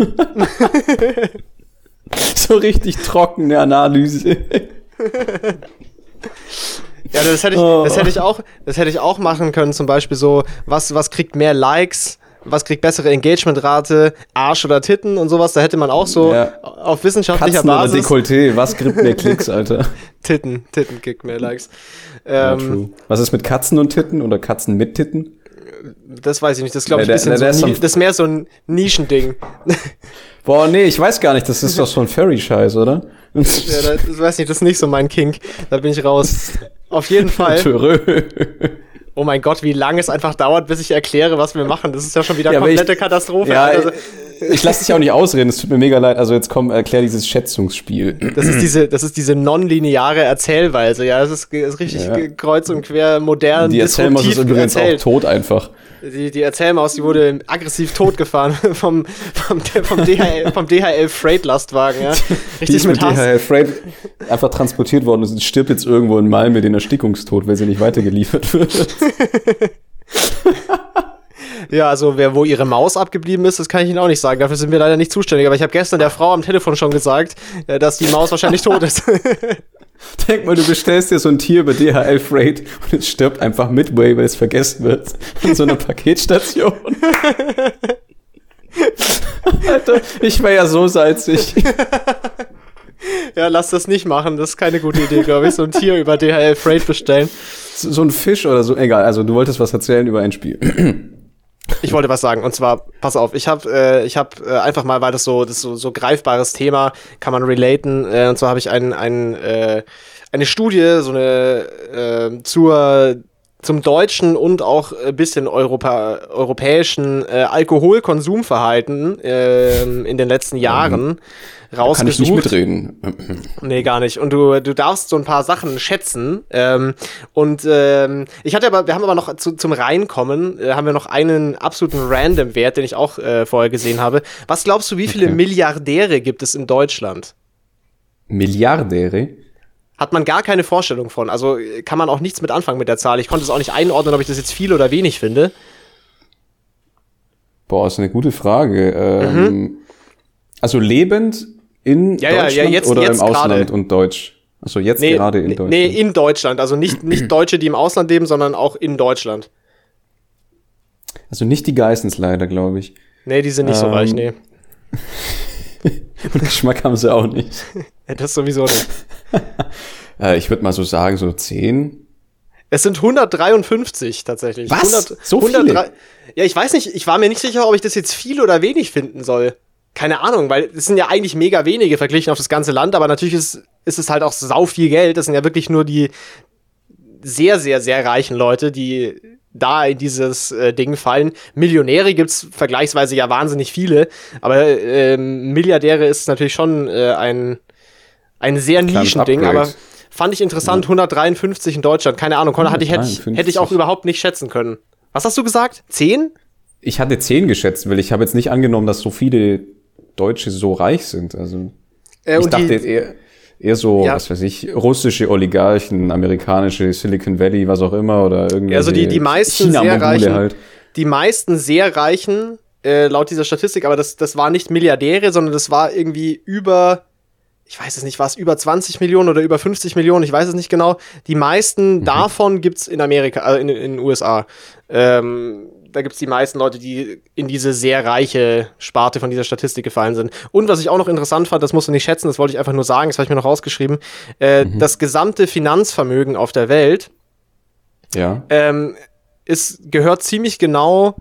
so richtig trockene Analyse. Ja, das hätte ich, das hätte ich auch, das hätte ich auch machen können. Zum Beispiel so, was, was kriegt mehr Likes? Was kriegt bessere Engagementrate, Arsch oder Titten und sowas, da hätte man auch so ja. auf wissenschaftlicher Katzen Basis. Oder Dekolleté, was kriegt mehr Klicks, Alter? Titten, Titten kriegt mehr Likes. Ähm, ja, was ist mit Katzen und Titten oder Katzen mit Titten? Das weiß ich nicht, das glaube ich ja, bisschen der, der so, ist, das ist mehr so ein Nischending. Boah, nee, ich weiß gar nicht, das ist doch so ein Furry-Scheiß, oder? ja, das, das weiß nicht, das ist nicht so mein Kink. Da bin ich raus. Auf jeden Fall oh mein Gott, wie lange es einfach dauert, bis ich erkläre, was wir machen. Das ist ja schon wieder ja, komplette ich, Katastrophe. Ja, also, ich lasse dich auch nicht ausreden, es tut mir mega leid. Also jetzt komm, erklär dieses Schätzungsspiel. Das ist diese, das ist diese nonlineare Erzählweise, ja. Das ist, ist richtig ja. kreuz und quer modern. Die Erzählmaus ist übrigens erzählt. auch tot einfach. Die, die Erzählmaus, die wurde aggressiv totgefahren vom, vom, vom, DHL, vom DHL Freight Lastwagen, ja. Richtig die ist mit, mit DHL Freight einfach transportiert worden und stirbt jetzt irgendwo in Malmö den Erstickungstod, weil sie nicht weitergeliefert wird. Ja, also wer, wo ihre Maus abgeblieben ist, das kann ich Ihnen auch nicht sagen. Dafür sind wir leider nicht zuständig. Aber ich habe gestern der Frau am Telefon schon gesagt, äh, dass die Maus wahrscheinlich tot ist. Denk mal, du bestellst dir so ein Tier über DHL Freight und es stirbt einfach midway, weil es vergessen wird. In so einer Paketstation. Alter, ich wäre ja so salzig. Ja, lass das nicht machen. Das ist keine gute Idee, glaube ich. So ein Tier über DHL Freight bestellen. So, so ein Fisch oder so. Egal, also du wolltest was erzählen über ein Spiel. Ich wollte was sagen und zwar, pass auf, ich habe äh, ich hab, äh, einfach mal, weil das so das so, so greifbares Thema kann man relaten äh, und zwar habe ich ein, ein, äh, eine Studie, so eine äh, zur zum deutschen und auch ein bisschen Europa, europäischen äh, Alkoholkonsumverhalten äh, in den letzten Jahren rausgesucht. Kann ich nicht mitreden. Nee, gar nicht. Und du, du darfst so ein paar Sachen schätzen. Ähm, und ähm, ich hatte aber, wir haben aber noch zu, zum Reinkommen, äh, haben wir noch einen absoluten Random-Wert, den ich auch äh, vorher gesehen habe. Was glaubst du, wie viele Okay. Milliardäre gibt es in Deutschland? Milliardäre? Hat man gar keine Vorstellung von. Also kann man auch nichts mit anfangen mit der Zahl. Ich konnte es auch nicht einordnen, ob ich das jetzt viel oder wenig finde. Boah, ist eine gute Frage. Ähm, Also lebend in Mhm. Ja, ja, ja, Deutschland jetzt- oder jetzt im Ausland gerade. und Deutsch? Also jetzt Nee, gerade in Deutschland. nee, in Deutschland. Also nicht, nicht Deutsche, die im Ausland leben, sondern auch in Deutschland. also nicht die Geissens leider, glaube ich. Nee, die sind nicht so Ähm, reich, nee. Und Geschmack haben sie auch nicht. Das sowieso nicht. Äh, ich würde mal so sagen, so 10. Es sind 153 tatsächlich. Was? So viele? Ja, ich weiß nicht, ich war mir nicht sicher, ob ich das jetzt viel oder wenig finden soll. Keine Ahnung, weil es sind ja eigentlich mega wenige verglichen auf das ganze Land, aber natürlich ist, ist es halt auch sau viel Geld. Das sind ja wirklich nur die sehr, sehr, sehr reichen Leute, die da in dieses äh, Ding fallen. Millionäre gibt's vergleichsweise ja wahnsinnig viele, aber ähm, Milliardäre ist natürlich schon äh, ein, ein sehr Nischending, aber fand ich interessant, 153 in Deutschland. Keine Ahnung, hatte ich, hätte, ich, 153. hätte ich auch überhaupt nicht schätzen können. Was hast du gesagt? Zehn? Ich hatte 10 geschätzt, weil ich habe jetzt nicht angenommen, dass so viele Deutsche so reich sind. Also Äh, ich dachte die, jetzt eher, eher so, Ja. was weiß ich, russische Oligarchen, amerikanische Silicon Valley, was auch immer, oder irgendwie. Also die- die meisten sehr reichen- halt. die meisten sehr reichen, äh, laut dieser Statistik, aber das, das war nicht Milliardäre, sondern das war irgendwie über, ich weiß es nicht, war es über 20 Millionen oder über 50 Millionen, ich weiß es nicht genau. Die meisten davon gibt's in Amerika, äh, in, in den USA. Ähm, da gibt's die meisten Leute, die in diese sehr reiche Sparte von dieser Statistik gefallen sind. Und was ich auch noch interessant fand, das musst du nicht schätzen, das wollte ich einfach nur sagen, das habe ich mir noch rausgeschrieben, äh, das gesamte Finanzvermögen auf der Welt Ja. ähm, es gehört ziemlich genau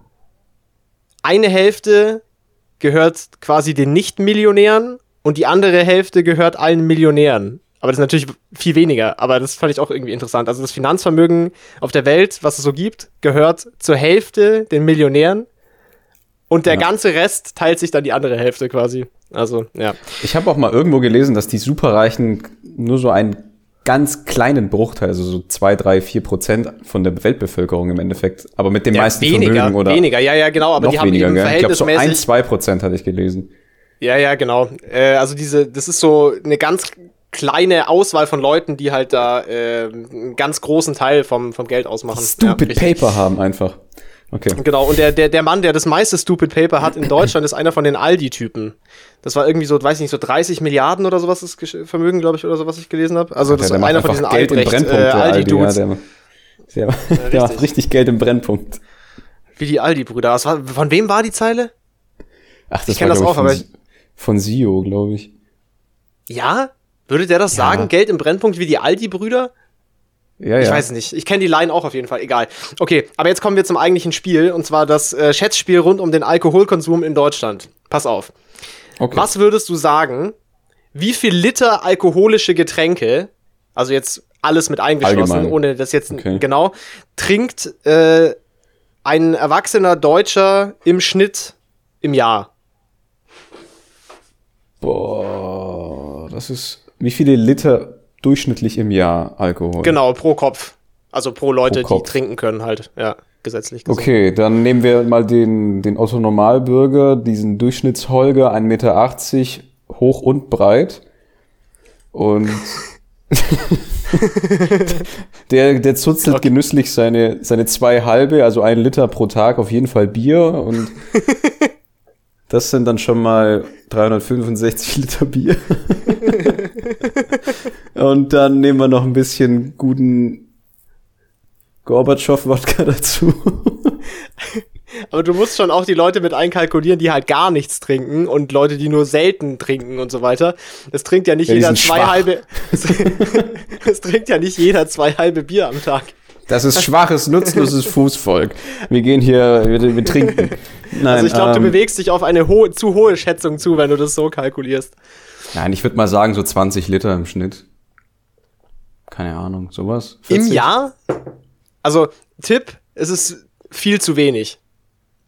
eine Hälfte gehört quasi den Nicht-Millionären und die andere Hälfte gehört allen Millionären. Aber das ist natürlich viel weniger, aber das fand ich auch irgendwie interessant. Also das Finanzvermögen auf der Welt, was es so gibt, gehört zur Hälfte den Millionären und der Ja. ganze Rest teilt sich dann die andere Hälfte quasi. Also, ja. Ich habe auch mal irgendwo gelesen, dass die Superreichen nur so einen ganz kleinen Bruchteil, also so zwei, drei, vier Prozent von der Weltbevölkerung im Endeffekt, aber mit dem ja meisten weniger, Vermögen oder weniger, ja, ja, genau, aber noch die haben weniger, eben gell? Ich glaube so ein, zwei Prozent hatte ich gelesen. Ja, ja, genau. Äh, also diese, das ist so eine ganz kleine Auswahl von Leuten, die halt da äh, einen ganz großen Teil vom, vom Geld ausmachen. Stupid ja. Paper haben einfach. Okay. Genau, und der, der, der Mann, der das meiste Stupid Paper hat in Deutschland, ist einer von den Aldi-Typen. Das war irgendwie so, weiß ich nicht, so 30 Milliarden oder sowas Gesch- Vermögen, glaube ich, oder so, was ich gelesen habe. Also das Ja, ist der einer von diesen Geld Albrecht, äh, der Aldi, ja, Aldi-Dudes. der, der, der macht richtig. Geld im Brennpunkt. wie die Aldi-Brüder. Von wem war die Zeile? Ach, das Ich kenn war, das auch, aber ich- von Sio, glaube ich. Ja? Würde der das Ja. sagen? Geld im Brennpunkt wie die Aldi-Brüder? Ja, Ich ja. weiß es nicht. Ich kenne die Line auch auf jeden Fall. Egal. Okay, aber jetzt kommen wir zum eigentlichen Spiel und zwar das äh, Schätzspiel rund um den Alkoholkonsum in Deutschland. Pass auf. Okay. Was würdest du sagen, wie viel Liter alkoholische Getränke, also jetzt alles mit eingeschlossen, Allgemein. ohne das jetzt Okay. genau, trinkt äh, ein erwachsener Deutscher im Schnitt im Jahr? Boah, das ist. Wie viele Liter durchschnittlich im Jahr Alkohol? Genau, pro Kopf. Also pro Leute, Pro die trinken können halt. Ja, gesetzlich gesehen. Okay, dann nehmen wir mal den, den Otto Normalbürger, diesen Durchschnittsholger, 1,80 Meter, hoch und breit. Und der, der zuzelt genüsslich seine, seine zwei halbe, also ein Liter pro Tag auf jeden Fall Bier. Und das sind dann schon mal 365 Liter Bier. und dann nehmen wir noch ein bisschen guten Gorbatschow-Wodka dazu. Aber du musst schon auch die Leute mit einkalkulieren, die halt gar nichts trinken und Leute, die nur selten trinken und so weiter. Es trinkt ja nicht Ja, jeder zwei schwach. halbe. Es trinkt ja nicht jeder zwei halbe Bier am Tag. Das ist schwaches, nutzloses Fußvolk. Wir gehen hier, wir, wir trinken. Nein, Also ich glaube, du ähm, bewegst dich auf eine hohe, zu hohe Schätzung zu, wenn du das so kalkulierst. Nein, ich würde mal sagen, so 20 Liter im Schnitt. Keine Ahnung, sowas. Im 40? Jahr? Also, Tipp, es ist viel zu wenig.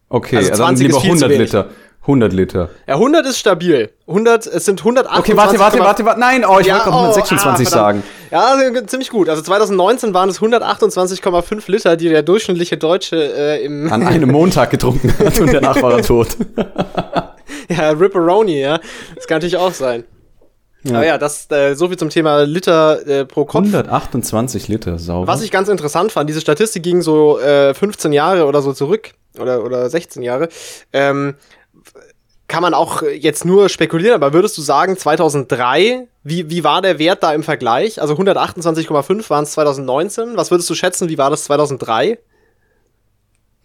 Okay, Also also dann 20 ist lieber viel zu 100 wenig. Liter. 100 Liter. Ja, 100 ist stabil. 100, es sind 128. Okay, warte, warte, warte, warte. Nein, oh, ich Ja, wollte gerade oh, 126 ah, sagen. Ja, ziemlich gut. Also 2019 waren es 128,5 Liter, die der durchschnittliche Deutsche äh, im An einem Montag getrunken hat und danach war er tot. ja, Ripperoni, ja. Das kann natürlich auch sein. Aber ja, das äh, so viel zum Thema Liter äh, pro Kopf. 128 Liter, sauber. Was ich ganz interessant fand, diese Statistik ging so äh, 15 Jahre oder so zurück oder, oder 16 Jahre. Ähm, kann man auch jetzt nur spekulieren, aber würdest du sagen, 2003, wie, wie war der Wert da im Vergleich? Also 128,5 waren es 2019. Was würdest du schätzen, wie war das 2003?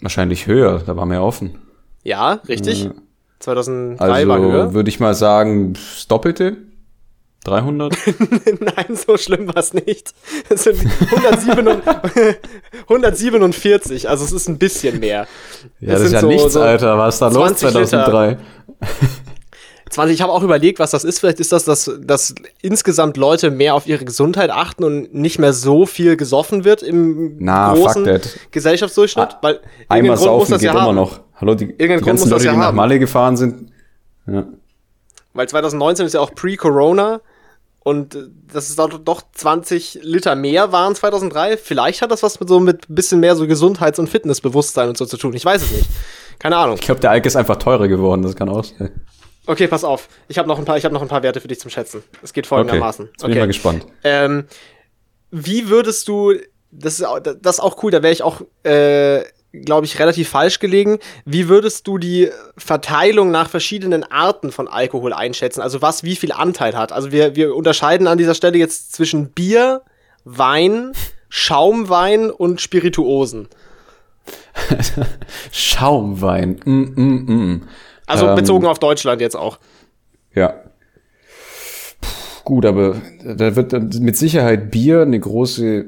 Wahrscheinlich höher, da war mehr offen. Ja, richtig. Äh, 2003 war höher. Also würde ich mal sagen, das Doppelte. 300? Nein, so schlimm war es nicht. Es sind 147, 147, also es ist ein bisschen mehr. Ja, das sind ist ja so- nichts, so Alter. Was ist da los 20 Liter. 2003? 20, ich habe auch überlegt, was das ist. Vielleicht ist das, dass, dass insgesamt Leute mehr auf ihre Gesundheit achten und nicht mehr so viel gesoffen wird im Na, großen. Gesellschaftsdurchschnitt. Ah, weil Einmal Grund muss saufen das geht ja immer haben. noch. Hallo, die, die ganzen muss das Leute, ja die nach. Malle gefahren sind. Ja. Weil 2019 ist ja auch pre-Corona und äh, das ist doch, doch 20 Liter mehr waren 2003. Vielleicht hat das was mit so mit bisschen mehr so Gesundheits- und Fitnessbewusstsein und so zu tun. Ich weiß es nicht. Keine Ahnung. Ich glaube, der Alk ist einfach teurer geworden, das kann auch sein. Okay, pass auf. Ich habe noch ein paar, ich habe noch ein paar Werte für dich zum Schätzen. Es geht Okay, folgendermaßen. jetzt bin ich mal gespannt. Ähm, wie würdest du, das ist, au- das ist auch cool, da wäre ich auch, äh, glaube ich, relativ falsch gelegen. Wie würdest du die Verteilung nach verschiedenen Arten von Alkohol einschätzen? Also was wie viel Anteil hat? Also wir, wir unterscheiden an dieser Stelle jetzt zwischen Bier, Wein, Schaumwein und Spirituosen. Schaumwein. Mm, mm, mm. Also Ähm, bezogen auf Deutschland jetzt auch. Ja. Puh, gut, aber da wird dann mit Sicherheit Bier eine große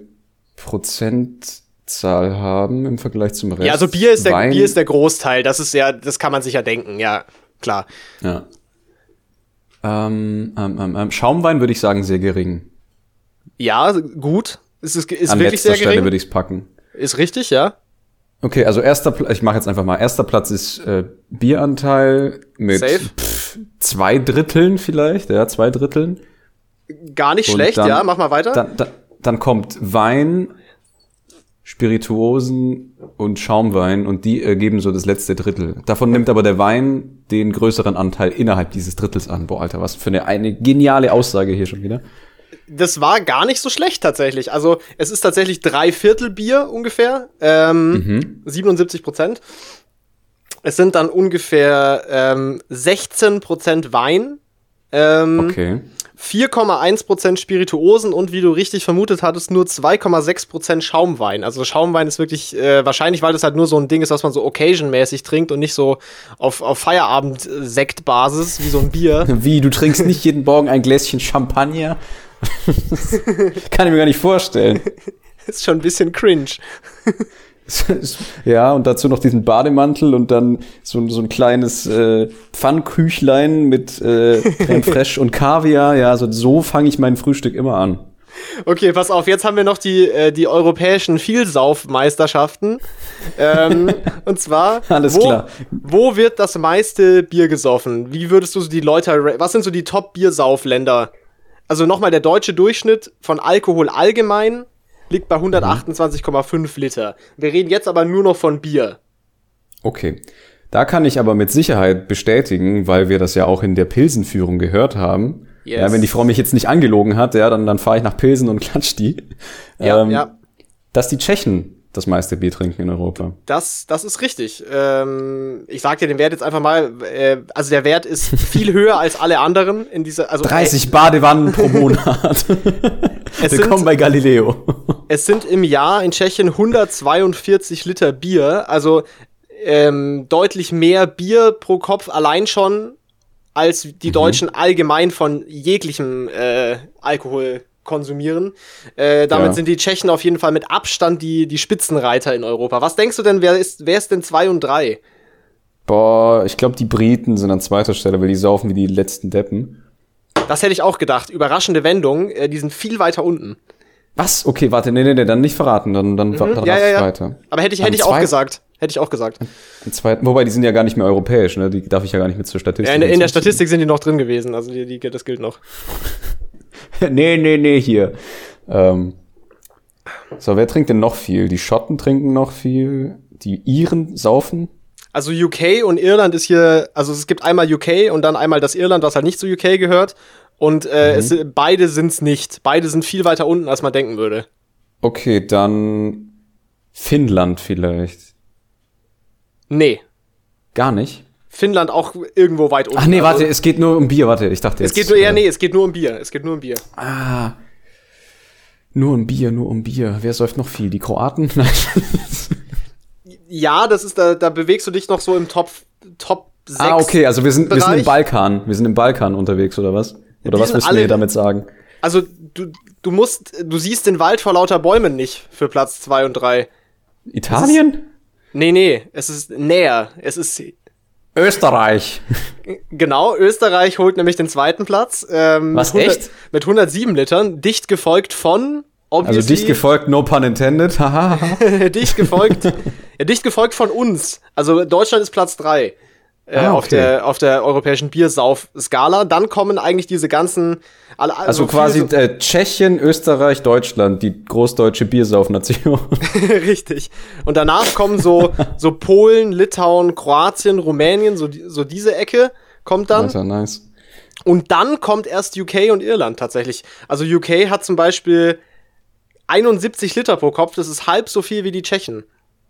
Prozentzahl haben im Vergleich zum Rest. Ja, also Bier ist, der, Wein, Bier ist der Großteil. Das ist ja, das kann man sich ja denken, ja, klar. Ja. Ähm, ähm, ähm, ähm, Schaumwein würde ich sagen sehr gering. Ja, gut. Es ist, ist An wirklich letzter sehr Stelle gering. würde ich es packen. Ist richtig, ja. Okay, also erster Platz, ich mache jetzt einfach mal. Erster Platz ist äh, Bieranteil mit pff, zwei Dritteln vielleicht, ja, zwei Dritteln. Gar nicht Und schlecht, dann- ja. Mach mal weiter. Dann, dann, dann kommt Wein, Spirituosen und Schaumwein und die ergeben so das letzte Drittel. Davon nimmt aber der Wein den größeren Anteil innerhalb dieses Drittels an. Boah, Alter, was für eine, eine geniale Aussage hier schon wieder. Das war gar nicht so schlecht tatsächlich. Also es ist tatsächlich drei Viertel Bier ungefähr, ähm, Mhm. 77 Prozent. Es sind dann ungefähr ähm, 16 Prozent Wein, ähm, Okay. 4,1 Prozent Spirituosen und wie du richtig vermutet hattest, nur 2,6 Prozent Schaumwein. Also Schaumwein ist wirklich äh, wahrscheinlich, weil das halt nur so ein Ding ist, was man so occasion-mäßig trinkt und nicht so auf, auf Feierabend-Sekt-Basis wie so ein Bier. Wie, du trinkst nicht jeden Morgen ein Gläschen Champagner? Kann ich mir gar nicht vorstellen. ist schon ein bisschen cringe. ja, und dazu noch diesen Bademantel und dann so, so ein kleines äh, Pfannküchlein mit äh, Creme fraiche und Kaviar. Ja, so, so fange ich mein Frühstück immer an. Okay, pass auf, jetzt haben wir noch die, äh, die europäischen Vielsaufmeisterschaften. ähm, und zwar, Alles wo, klar. wo wird das meiste Bier gesoffen? Wie würdest du so die Leute, was sind so die Top-Biersaufländer? Also nochmal, der deutsche Durchschnitt von Alkohol allgemein liegt bei 128,5 Liter. Wir reden jetzt aber nur noch von Bier. Okay. Da kann ich aber mit Sicherheit bestätigen, weil wir das ja auch in der Pilsenführung gehört haben. Yes. Ja, wenn die Frau mich jetzt nicht angelogen hat, ja, dann, dann fahre ich nach Pilsen und klatsch die. Ja, Ähm, ja. Dass die Tschechen das meiste Bier trinken in Europa. Das, das ist richtig. Ähm, ich sag dir den Wert jetzt einfach mal. Äh, also der Wert ist viel höher als alle anderen in dieser. Also 30 Badewannen pro Monat. Es Willkommen sind, bei Galileo. es sind im Jahr in Tschechien 142 Liter Bier, also ähm, deutlich mehr Bier pro Kopf allein schon, als die Deutschen allgemein von jeglichem äh, Alkohol konsumieren. Äh, damit Ja. sind die Tschechen auf jeden Fall mit Abstand die, die Spitzenreiter in Europa. Was denkst du denn, wer ist, wer ist denn zwei und drei? Boah, ich glaube, die Briten sind an zweiter Stelle, weil die saufen wie die letzten Deppen. Das hätte ich auch gedacht. Überraschende Wendung, äh, die sind viel weiter unten. Was? Okay, warte, nee, nee, nee, dann nicht verraten, dann, dann, dann Mhm. ja, ja, ja. weiter. Aber hätte ich, hätte ich auch gesagt. Hätte ich auch gesagt. Zweiten, wobei, die sind ja gar nicht mehr europäisch, ne? Die darf ich ja gar nicht mit zur Statistik. Ja, in, der- in der. Statistik sind die noch drin gewesen. Also die, die, das gilt noch. nee, nee, nee, hier. Ähm, so, wer trinkt denn noch viel? Die Schotten trinken noch viel. Die Iren saufen. Also UK und Irland ist hier, also es gibt einmal UK und dann einmal das Irland, was halt nicht zu UK gehört. Und äh, es, beide sind's nicht. Beide sind viel weiter unten, als man denken würde. Okay, dann Finnland vielleicht. Nee. Gar nicht. Finnland auch irgendwo weit unten. Ach nee, Also, warte, es geht nur um Bier, warte, ich dachte Es jetzt. geht nur, ja, äh, nee, es geht nur um Bier. Es geht nur um Bier. Ah. Nur um Bier, nur um Bier. Wer säuft noch viel? Die Kroaten? Nein. Ja, das ist, da, da bewegst du dich noch so im Top, Top 6. ah, okay, also wir sind, wir sind im. Balkan. Wir sind im Balkan unterwegs, oder was? Oder Die was du alle- mir damit sagen? Also du, du musst, du siehst den Wald vor lauter Bäumen nicht für Platz 2 und 3. Italien? Nee, nee, es ist näher. Es ist Österreich. Genau, Österreich holt nämlich den zweiten Platz. Ähm, Was, mit 100 echt? Mit 107 Litern, dicht gefolgt von, Also obviously, dicht gefolgt, no pun intended. Dicht gefolgt, ja, dicht gefolgt von uns. Also Deutschland ist Platz 3 äh, Ah, auf, okay. der, auf der europäischen Biersauf-Skala. Dann kommen eigentlich diese ganzen, Also viel quasi so, äh, Tschechien, Österreich, Deutschland, die großdeutsche Biersaufnation. richtig. Und danach kommen so, so Polen, Litauen, Kroatien, Rumänien, so, so diese Ecke kommt dann. Alter, nice. Und dann kommt erst UK und Irland tatsächlich. Also UK hat zum Beispiel 71 Liter pro Kopf, das ist halb so viel wie die Tschechen.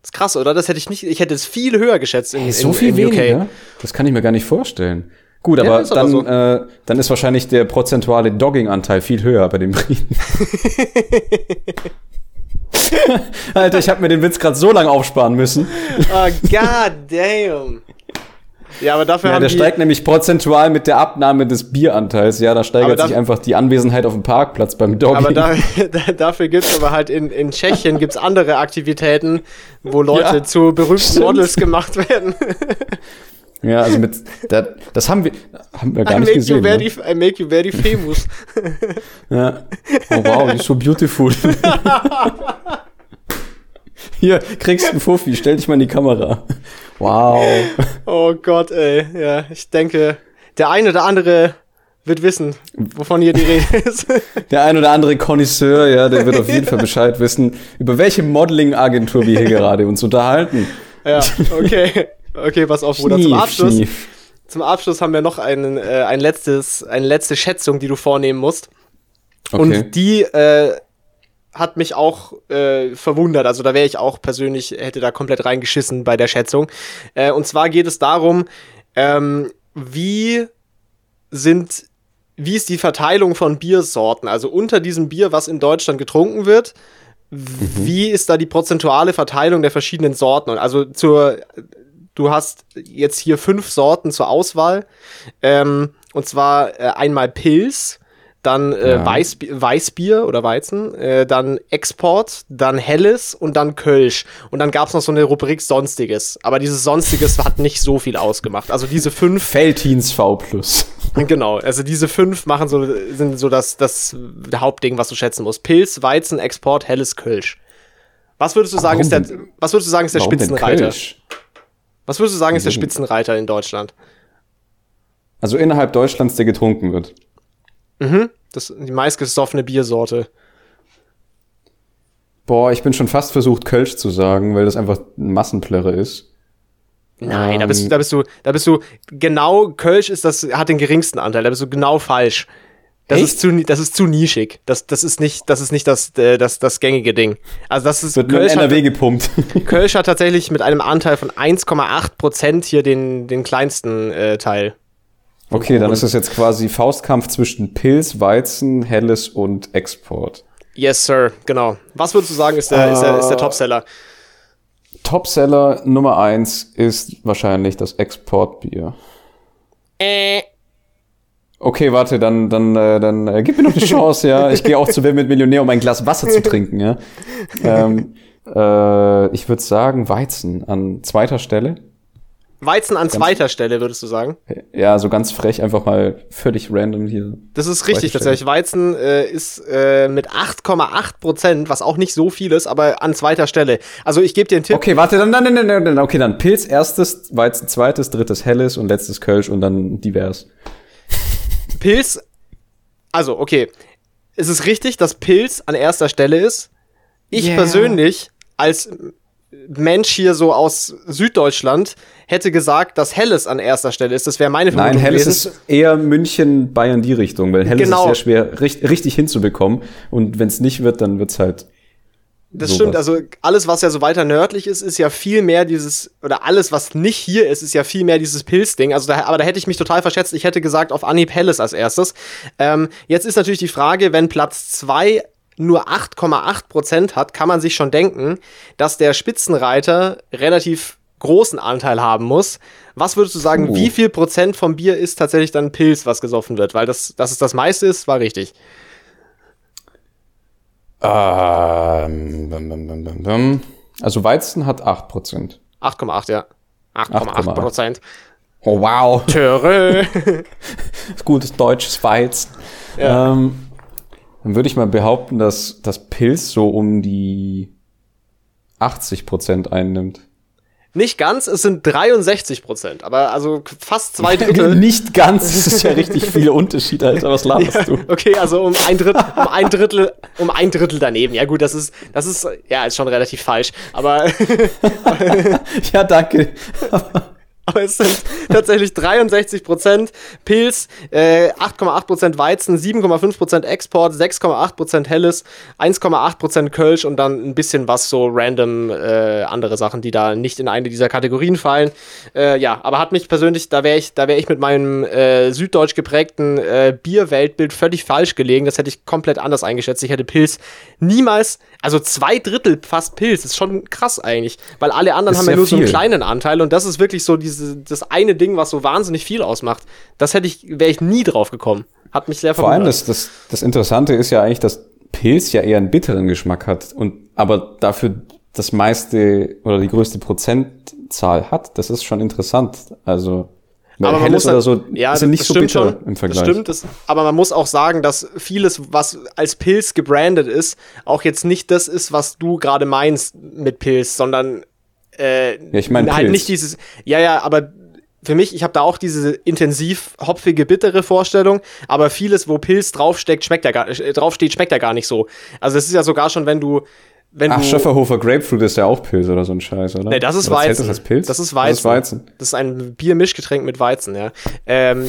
Das ist krass, oder? Das hätte ich nicht, ich hätte es viel höher geschätzt in, Hey, in, so viel in UK. weniger? Das kann ich mir gar nicht vorstellen. Gut, Ja, aber aber dann, so. äh, dann ist wahrscheinlich der prozentuale Dogging-Anteil viel höher bei den Briten. Alter, ich habe mir den Witz gerade so lange aufsparen müssen. Ah, god damn. Ja, aber dafür Ja, haben der die, steigt nämlich prozentual mit der Abnahme des Bieranteils. Ja, da steigert sich einfach die Anwesenheit auf dem Parkplatz beim Dogging. aber da, da, dafür gibt's aber halt in, in Tschechien gibt's andere Aktivitäten, wo Leute Ja, zu berühmten stimmt. Models gemacht werden. ja, also mit, da, das haben wir, haben wir I gar nicht make, gesehen. you Ne? very, I make you very famous. Ja. Oh wow, you're so beautiful. Hier, kriegst einen Fuffi, stell dich mal in die Kamera. Wow. Oh Gott, ey. Ja, ich denke, der eine oder andere wird wissen, wovon hier die Rede ist. Der ein oder andere Connoisseur, ja, der wird auf jeden Fall Bescheid wissen, über welche Modeling-Agentur wir hier gerade uns unterhalten. ja, okay. Okay, pass auf, Bruder. Zum Schnief, Abschluss, schnief. zum Abschluss haben wir noch einen, äh, ein letztes, eine letzte Schätzung, die du vornehmen musst. Okay. Und die äh, hat mich auch äh, verwundert. Also da wäre ich auch persönlich, hätte da komplett reingeschissen bei der Schätzung. Äh, und zwar geht es darum, ähm, wie sind, wie ist die Verteilung von Biersorten? Also unter diesem Bier, was in Deutschland getrunken wird, wie ist da die prozentuale Verteilung der verschiedenen Sorten? Und also zur, du hast jetzt hier fünf Sorten zur Auswahl. Ähm, und zwar äh, einmal Pils, dann äh, Ja. Weißbi Weißbier oder Weizen, äh, dann Export, dann Helles und dann Kölsch. Und dann gab es noch so eine Rubrik Sonstiges. Aber dieses Sonstiges hat nicht so viel ausgemacht. Also diese fünf Feltins V+. Genau, also diese fünf machen so, sind so das, das Hauptding, was du schätzen musst. Pilz, Weizen, Export, helles Kölsch. Was würdest du sagen, ist der, was würdest du sagen, ist der Spitzenreiter? Was würdest du sagen, ist der? Spitzenreiter in Deutschland? Also innerhalb Deutschlands, der getrunken wird. Das die meistgesoffene Biersorte. Boah, ich bin schon fast versucht, Kölsch zu sagen, weil das einfach ein Massenplärre ist. Nein, da Ähm. bist du, da bist du, da bist du genau, Kölsch ist das, hat den geringsten Anteil, da bist du genau falsch. Das Echt? ist zu, das ist zu nischig. Das, das ist nicht, das ist nicht das, äh, das, das gängige Ding. Also das ist, Wird Kölsch hat, NRW gepumpt. Kölsch hat tatsächlich mit einem Anteil von 1,8 Prozent hier den, den kleinsten äh, Teil. Okay, dann ist es jetzt quasi Faustkampf zwischen Pilz, Weizen, Helles und Export. Yes, Sir, genau. Was würdest du sagen, ist der, ist der, Äh. ist der Topseller? Topseller Nummer eins ist wahrscheinlich das Exportbier. Äh. Okay, warte, dann, dann, äh, dann äh, gib mir noch eine Chance, ja. Ich gehe auch zu Wer mit Millionär, um ein Glas Wasser zu trinken, ja. Ähm, äh, ich würde sagen Weizen an zweiter Stelle. Weizen an zweiter Stelle, würdest du sagen? Ja, so ganz frech, einfach mal völlig random hier. Das ist richtig tatsächlich. Weizen äh, ist äh, mit 8,8 Prozent, was auch nicht so viel ist, aber an zweiter Stelle. Also ich gebe dir einen Tipp. Okay, warte, dann, dann, dann, dann, dann, okay, dann Pilz erstes, Weizen zweites, drittes Helles und letztes Kölsch und dann divers. Pilz, also okay, es ist richtig, dass Pilz an erster Stelle ist. Ich Yeah. persönlich als Mensch hier so aus Süddeutschland hätte gesagt, dass Helles an erster Stelle ist. Das wäre meine Vermutung Nein, Helles gewesen. ist eher München, Bayern die Richtung, weil Helles Genau. ist sehr schwer richtig, richtig hinzubekommen und wenn es nicht wird, dann wird's halt Das sowas. stimmt, also alles, was ja so weiter nördlich ist, ist ja viel mehr dieses, oder alles, was nicht hier ist, ist ja viel mehr dieses Pilzding. Also da, aber da hätte ich mich total verschätzt. Ich hätte gesagt, auf Anhieb Helles als erstes. Ähm, jetzt ist natürlich die Frage, wenn Platz 2 nur 8,8 Prozent hat, kann man sich schon denken, dass der Spitzenreiter relativ großen Anteil haben muss. Was würdest du sagen, Puh. wie viel Prozent vom Bier ist tatsächlich dann Pilz, was gesoffen wird? Weil das, dass es das meiste ist, war richtig. Ähm. Also Weizen hat 8%. 8,8, ja. 8,8 Prozent. Oh wow. Töre. Gutes deutsches Weizen. Ja. Ähm, dann würde ich mal behaupten, dass das Pilz so um die 80% einnimmt. Nicht ganz, es sind 63 Prozent, aber also fast zwei Drittel. Nicht ganz, das ist ja richtig viel Unterschied, Alter. Was laberst du? Okay, also um ein Drittel, um ein Drittel, um ein Drittel daneben. Ja gut, das ist, das ist, ja, ist schon relativ falsch. Aber, Ja, danke. Aber es sind tatsächlich 63 Prozent Pilz, äh, 8,8 Prozent Weizen, 7,5 Prozent Export, 6,8 Prozent Helles, 1,8 Prozent Kölsch und dann ein bisschen was so random äh, andere Sachen, die da nicht in eine dieser Kategorien fallen. Äh, ja, aber hat mich persönlich, da wäre ich, da wäre ich mit meinem äh, süddeutsch geprägten äh, Bierweltbild völlig falsch gelegen. Das hätte ich komplett anders eingeschätzt. Ich hätte Pilz niemals, also zwei Drittel fast Pilz, ist schon krass eigentlich, weil alle anderen Ist haben ja nur so einen viel. kleinen Anteil und das ist wirklich so diese, das eine Ding, was so wahnsinnig viel ausmacht. Das hätte ich, wäre ich nie drauf gekommen. Hat mich sehr Vor allem verwundert. das, das, das Interessante ist ja eigentlich, dass Pilz ja eher einen bitteren Geschmack hat und aber dafür das meiste oder die größte Prozentzahl hat. Das ist schon interessant. Also weil aber man Helles muss oder so ja, sind nicht so bitter schon, im Vergleich. Das stimmt, das, aber man muss auch sagen, dass vieles, was als Pilz gebrandet ist, auch jetzt nicht das ist, was du gerade meinst mit Pilz, sondern äh, Ja, ich meine halt Pilz. nicht dieses, ja, ja, aber für mich, ich habe da auch diese intensiv hopfige, bittere Vorstellung, aber vieles, wo Pilz draufsteckt, schmeckt ja gar, äh, draufsteht, schmeckt ja gar nicht so. Also es ist ja sogar schon, wenn du, wenn Ach, Schöfferhofer Grapefruit ist ja auch Pilz oder so ein Scheiß, oder? Nee, das ist oder Weizen. Das, als Pilz? Das ist Weizen. Das ist Weizen. Das ist ein Biermischgetränk mit Weizen, ja. Ähm,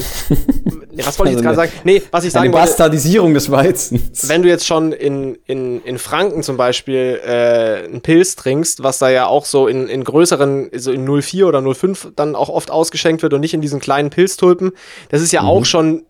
was wollte ich jetzt gerade eine- sagen? Nee, was ich Eine sagen wollte, Bastardisierung des Weizens. wenn du jetzt schon in, in, in Franken zum Beispiel äh, einen Pilz trinkst, was da ja auch so in, in größeren, so in 04 oder 05 dann auch oft ausgeschenkt wird und nicht in diesen kleinen Pilztulpen, das ist ja Mhm. auch schon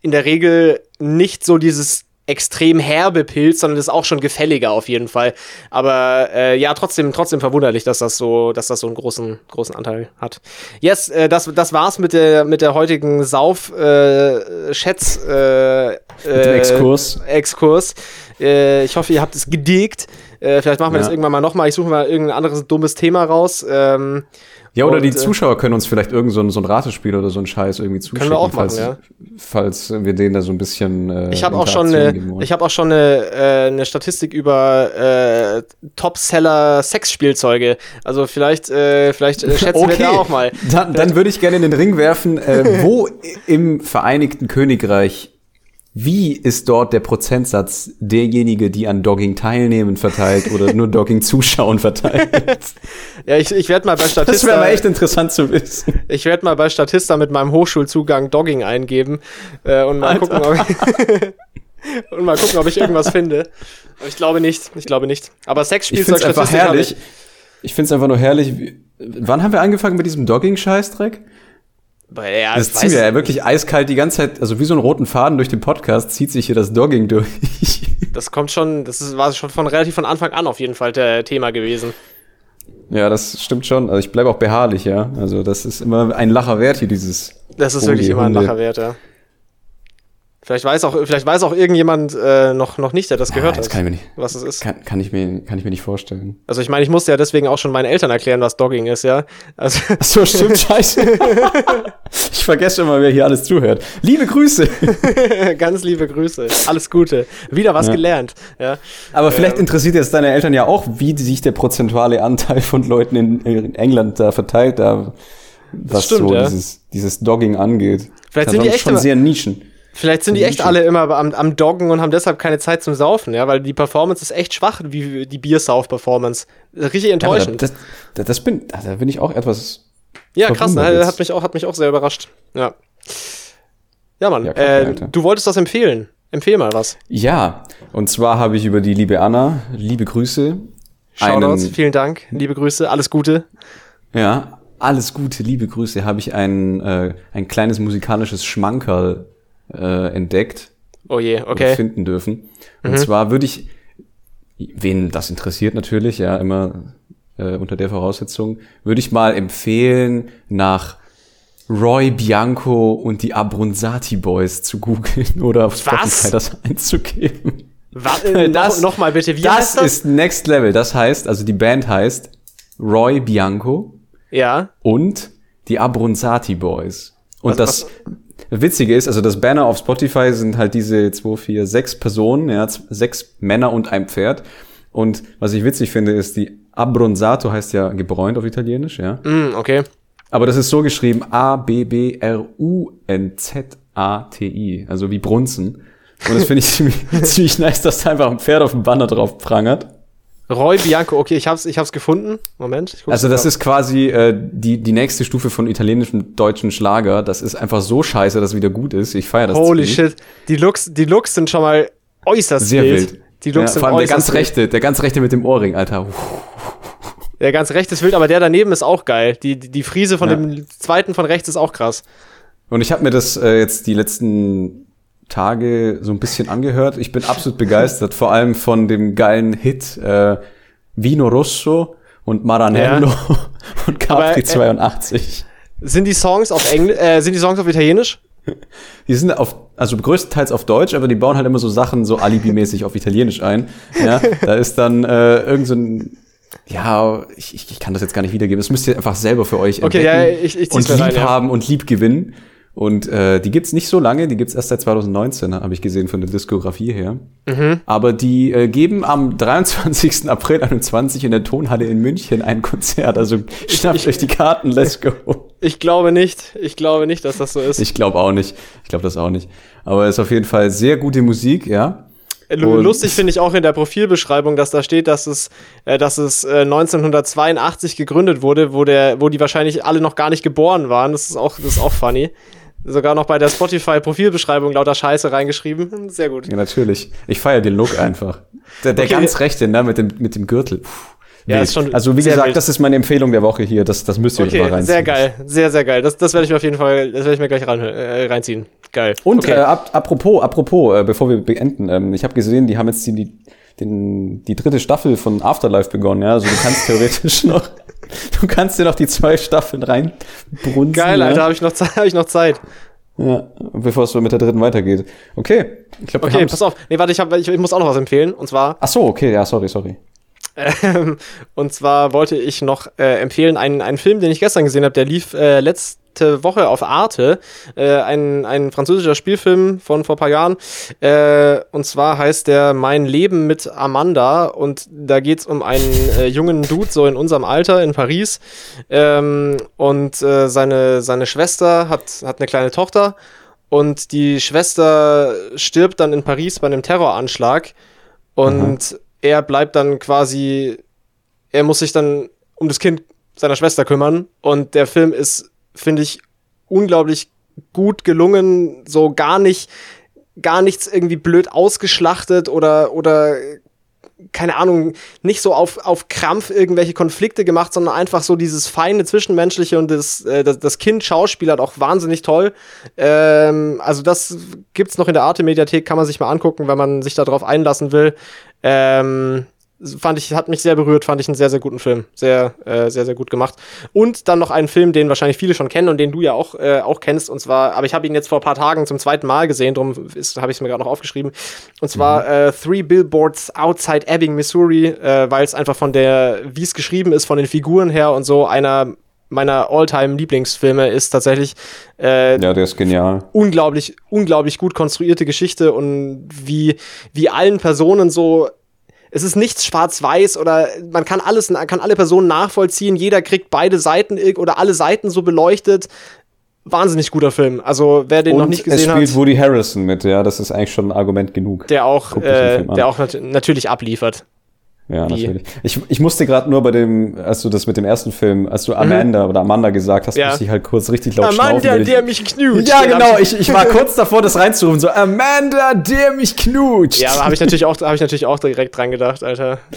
in der Regel nicht so dieses extrem herbe Pilz, sondern ist auch schon gefälliger auf jeden Fall. Aber äh, ja, trotzdem, trotzdem verwunderlich, dass das so, dass das so einen großen, großen Anteil hat. Yes, äh, das, das war's mit der, mit der heutigen Sauf äh, Schätz äh, dem Exkurs. Exkurs. Äh, ich hoffe, ihr habt es gedickt. Äh, vielleicht machen wir Ja. das irgendwann mal nochmal. Ich suche mal irgendein anderes dummes Thema raus. Ähm, Ja, oder Und, die äh, Zuschauer können uns vielleicht irgend so ein, so ein Ratespiel oder so ein Scheiß irgendwie zuschicken, wir auch machen, falls, ja. falls wir denen da so ein bisschen äh, ich habe auch schon eine, ich habe auch schon eine, äh, eine Statistik über äh, Topseller Sexspielzeuge. Also vielleicht, äh, vielleicht äh, schätzen wir da auch mal. Dann, dann würde ich gerne in den Ring werfen, äh, wo im Vereinigten Königreich, wie ist dort der Prozentsatz derjenige, die an Dogging teilnehmen, verteilt oder nur Dogging zuschauen verteilt? Ja, ich, ich werde mal bei Das wäre Statista, mal echt interessant zu wissen. ich werde mal bei Statista mit meinem Hochschulzugang Dogging eingeben äh, und mal Alter. gucken, ob ich und mal gucken, ob ich irgendwas finde. Aber ich glaube nicht. Ich glaube nicht. Aber Ich Sexspielzeug finde es einfach Statistik habe herrlich. Ich finde es einfach nur herrlich. Wann haben wir angefangen mit diesem Dogging-Scheißdreck? Ja, Das wir ja wirklich eiskalt die ganze Zeit, also wie so einen roten Faden durch den Podcast zieht sich hier das Dogging durch. Das kommt schon, das ist, war schon von relativ von Anfang an auf jeden Fall der Thema gewesen. ja, das stimmt schon. Also ich bleibe auch beharrlich, ja. Also das ist immer ein Lacher wert hier, dieses. Das ist Oh, wirklich immer ein. Lacher wert, ja. Vielleicht weiß auch, vielleicht weiß auch irgendjemand äh, noch, noch nicht, der das gehört Ah, das hat, kann ich mir nicht, was es ist. kann, kann, ich mir, kann ich mir nicht vorstellen. Also ich meine, ich musste ja deswegen auch schon meinen Eltern erklären, was Dogging ist, ja. Also Ach so, stimmt, scheiße. ich vergesse immer, wer hier alles zuhört. Liebe Grüße. ganz liebe Grüße. Alles Gute. Wieder was Ja. gelernt. Ja. Aber vielleicht interessiert jetzt deine Eltern ja auch, wie sich der prozentuale Anteil von Leuten in, in England da verteilt, da was stimmt, so ja. dieses, dieses Dogging angeht. Vielleicht das sind die echt schon sehr Nischen. Vielleicht sind die echt alle immer am, am Doggen und haben deshalb keine Zeit zum Saufen, ja, weil die Performance ist echt schwach, wie die Biersauf-Performance. Richtig Ja, enttäuschend. das, das, das bin, da bin ich auch etwas. Ja, krass, ne? hat mich auch, hat mich auch sehr überrascht. Ja. Ja, Mann, Ja, äh, du wolltest das empfehlen. Empfehl mal was. Ja, und zwar habe ich über die liebe Anna, liebe Grüße, Shoutouts, einen, vielen Dank, liebe Grüße, alles Gute. ja, alles Gute, liebe Grüße, habe ich ein, äh, ein kleines musikalisches Schmankerl äh, entdeckt. Oh je, okay. finden dürfen. Und zwar würde ich, wen das interessiert natürlich, ja, immer äh, unter der Voraussetzung, würde ich mal empfehlen, nach Roy Bianco und die Abronzati Boys zu googeln oder auf Was? Spotify das einzugeben. Warte, Das- noch, noch mal bitte, wie das heißt das? ist Next Level. Das heißt, also die Band heißt Roy Bianco ja, und die Abronzati Boys. Und Was- das Witzige ist, also das Banner auf Spotify sind halt diese zwei, vier, sechs Personen, ja, sechs Männer und ein Pferd. Und was ich witzig finde, ist, die Abbronzato heißt ja gebräunt auf Italienisch, ja. mm, okay. Aber das ist so geschrieben, A-B-B-R-U-N-Z-A-T-I, also wie Brunzen. Und das finde ich ziemlich, ziemlich nice, dass da einfach ein Pferd auf dem Banner drauf prangert. Roy Bianco, okay, ich hab's, ich hab's gefunden. Moment. Also das ist quasi äh, die, die nächste Stufe von italienischem deutschen Schlager. Das ist einfach so scheiße, dass es wieder gut ist. Ich feiere das Holy ziemlich. shit. Die Looks, die Looks sind schon mal äußerst Sehr wild. wild. Die Ja, Looks sind vor allem der ganz wild. rechte, der ganz rechte mit dem Ohrring, Alter. Der ganz rechte ist wild, aber der daneben ist auch geil. Die, die, die Friese von Ja. dem zweiten von rechts ist auch krass. Und ich habe mir das äh, jetzt die letzten Tage so ein bisschen angehört. Ich bin absolut begeistert, vor allem von dem geilen Hit äh, Vino Rosso und Maranello und Aber, Capri äh, 82. Sind die Songs auf Englisch, äh, sind die Songs auf Italienisch? Die sind auf, also größtenteils auf Deutsch, aber die bauen halt immer so Sachen so Alibi-mäßig auf Italienisch ein. Ja, da ist dann äh, irgend so ein, ja, ich, ich kann das jetzt gar nicht wiedergeben. Das müsst ihr einfach selber für euch Okay, entdecken ja, ich- ich und lieb rein, ja. haben und lieb gewinnen. Und äh, die gibt's nicht so lange, die gibt's erst seit 2019, habe ich gesehen von der Diskografie her. Mhm. Aber die äh, geben am 23. April 21 in der Tonhalle in München ein Konzert. Also schnappt ich- euch die Karten, let's go. Ich glaube nicht. Ich glaube nicht, dass das so ist. Ich glaube auch nicht. Ich glaube das auch nicht. Aber es ist auf jeden Fall sehr gute Musik, ja. Und- Lustig finde ich auch in der Profilbeschreibung, dass da steht, dass es, äh, dass es äh, 1982 gegründet wurde, wo, der, wo die wahrscheinlich alle noch gar nicht geboren waren. Das ist auch, das ist auch funny. Sogar noch bei der Spotify-Profilbeschreibung lauter Scheiße reingeschrieben. Sehr gut. Ja, natürlich. Ich feiere den Look einfach. Der, der Okay. ganz rechte, ne, mit dem, mit dem Gürtel. Puh, Ja, wild. ist schon also wie gesagt, wild. das ist meine Empfehlung der Woche hier. Das, das müsst ihr euch mal Okay, reinziehen. sehr geil. Sehr, sehr geil. Das, das werde ich mir auf jeden Fall, das werde ich mir gleich rein, äh, reinziehen. Geil. Und okay. äh, ap apropos, apropos, äh, bevor wir beenden, ähm, ich habe gesehen, die haben jetzt die, die, den, die dritte Staffel von Afterlife begonnen, ja. Also du kannst theoretisch noch, du kannst dir noch die zwei Staffeln reinbrunzen. geil, ja? Alter, habe ich, noch hab ich noch Zeit. Ja, bevor es mit der dritten weitergeht. Okay. Ich glaube, Okay, pass auf. Nee, warte, ich, hab, ich, ich muss auch noch was empfehlen. Und zwar, Ach so, okay, ja, sorry, sorry. ähm, und zwar wollte ich noch äh, empfehlen einen, einen Film, den ich gestern gesehen habe, der lief äh, letzte Woche auf Arte. Äh, ein, ein französischer Spielfilm von vor ein paar Jahren. Äh, und zwar heißt der Mein Leben mit Amanda. Und da geht's um einen äh, jungen Dude, so in unserem Alter in Paris. Ähm, und äh, seine, seine Schwester hat, hat eine kleine Tochter. Und die Schwester stirbt dann in Paris bei einem Terroranschlag. Und er bleibt dann quasi, er muss sich dann um das Kind seiner Schwester kümmern. Und der Film ist, finde ich, unglaublich gut gelungen, so gar nicht, gar nichts irgendwie blöd ausgeschlachtet oder, oder keine Ahnung, nicht so auf, auf Krampf irgendwelche Konflikte gemacht, sondern einfach so dieses feine Zwischenmenschliche und das, äh, das, das Kind schauspielert auch wahnsinnig toll. Ähm, also das gibt's noch in der Arte-Mediathek, kann man sich mal angucken, wenn man sich darauf einlassen will. Ähm, fand ich, hat mich sehr berührt, fand ich einen sehr, sehr guten Film. Sehr, äh, sehr, sehr gut gemacht. Und dann noch einen Film, den wahrscheinlich viele schon kennen und den du ja auch, äh, auch kennst. Und zwar, aber ich habe ihn jetzt vor ein paar Tagen zum zweiten Mal gesehen, darum habe ich es mir gerade noch aufgeschrieben. Und zwar mhm. äh, Three Billboards Outside Ebbing, Missouri, äh, weil es einfach von der, wie es geschrieben ist, von den Figuren her und so, einer meiner All-Time-Lieblingsfilme ist tatsächlich. Äh, ja, der ist genial. Unglaublich, unglaublich gut konstruierte Geschichte und wie, wie allen Personen so es ist nichts schwarz-weiß oder man kann alles, kann alle Personen nachvollziehen, jeder kriegt beide Seiten oder alle Seiten so beleuchtet. Wahnsinnig guter Film. Also wer den Und noch nicht gesehen hat. Es spielt hat, Woody Harrison mit, ja, das ist eigentlich schon ein Argument genug. Der auch, äh, der auch nat natürlich abliefert. Ja, natürlich. Ich, ich musste gerade nur bei dem, als du das mit dem ersten Film, als du Amanda mhm. oder Amanda gesagt hast, ja. musste ich halt kurz richtig laut Amanda, schnaufen. Amanda, der mich knutscht. Ja, genau. Ich, ich war kurz davor, das reinzurufen. So, Amanda, der mich knutscht. Ja, aber habe ich, natürlich auch, hab ich natürlich auch direkt dran gedacht, Alter.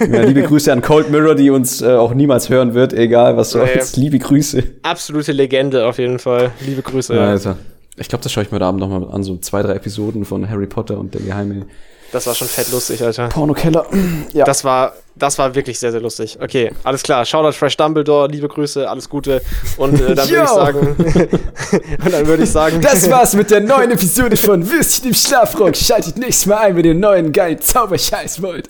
Ja, liebe Grüße an Cold Mirror, die uns äh, auch niemals hören wird, egal was du nee. Jetzt, liebe Grüße. Absolute Legende auf jeden Fall. Liebe Grüße. Ja, Alter. Ich glaube, das schaue ich mir heute Abend nochmal an, so zwei, drei Episoden von Harry Potter und der Geheime das war schon fett lustig, Alter. Pornokeller. ja. Das war, das war wirklich sehr, sehr lustig. Okay, alles klar. Shoutout Fresh Dumbledore, liebe Grüße, alles Gute. Und äh, dann würde ich sagen. und dann würde ich sagen. Das war's mit der neuen Episode von Würstchen im Schlafrock. Schaltet nächstes Mal ein, wenn ihr neuen geilen Zauberscheiß wollt.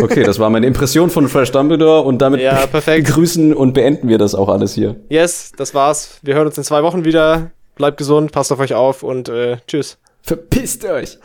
Okay, das war meine Impression von Fresh Dumbledore und damit ja, perfekt. begrüßen und beenden wir das auch alles hier. Yes, das war's. Wir hören uns in zwei Wochen wieder. Bleibt gesund, passt auf euch auf und äh, tschüss. Verpisst euch!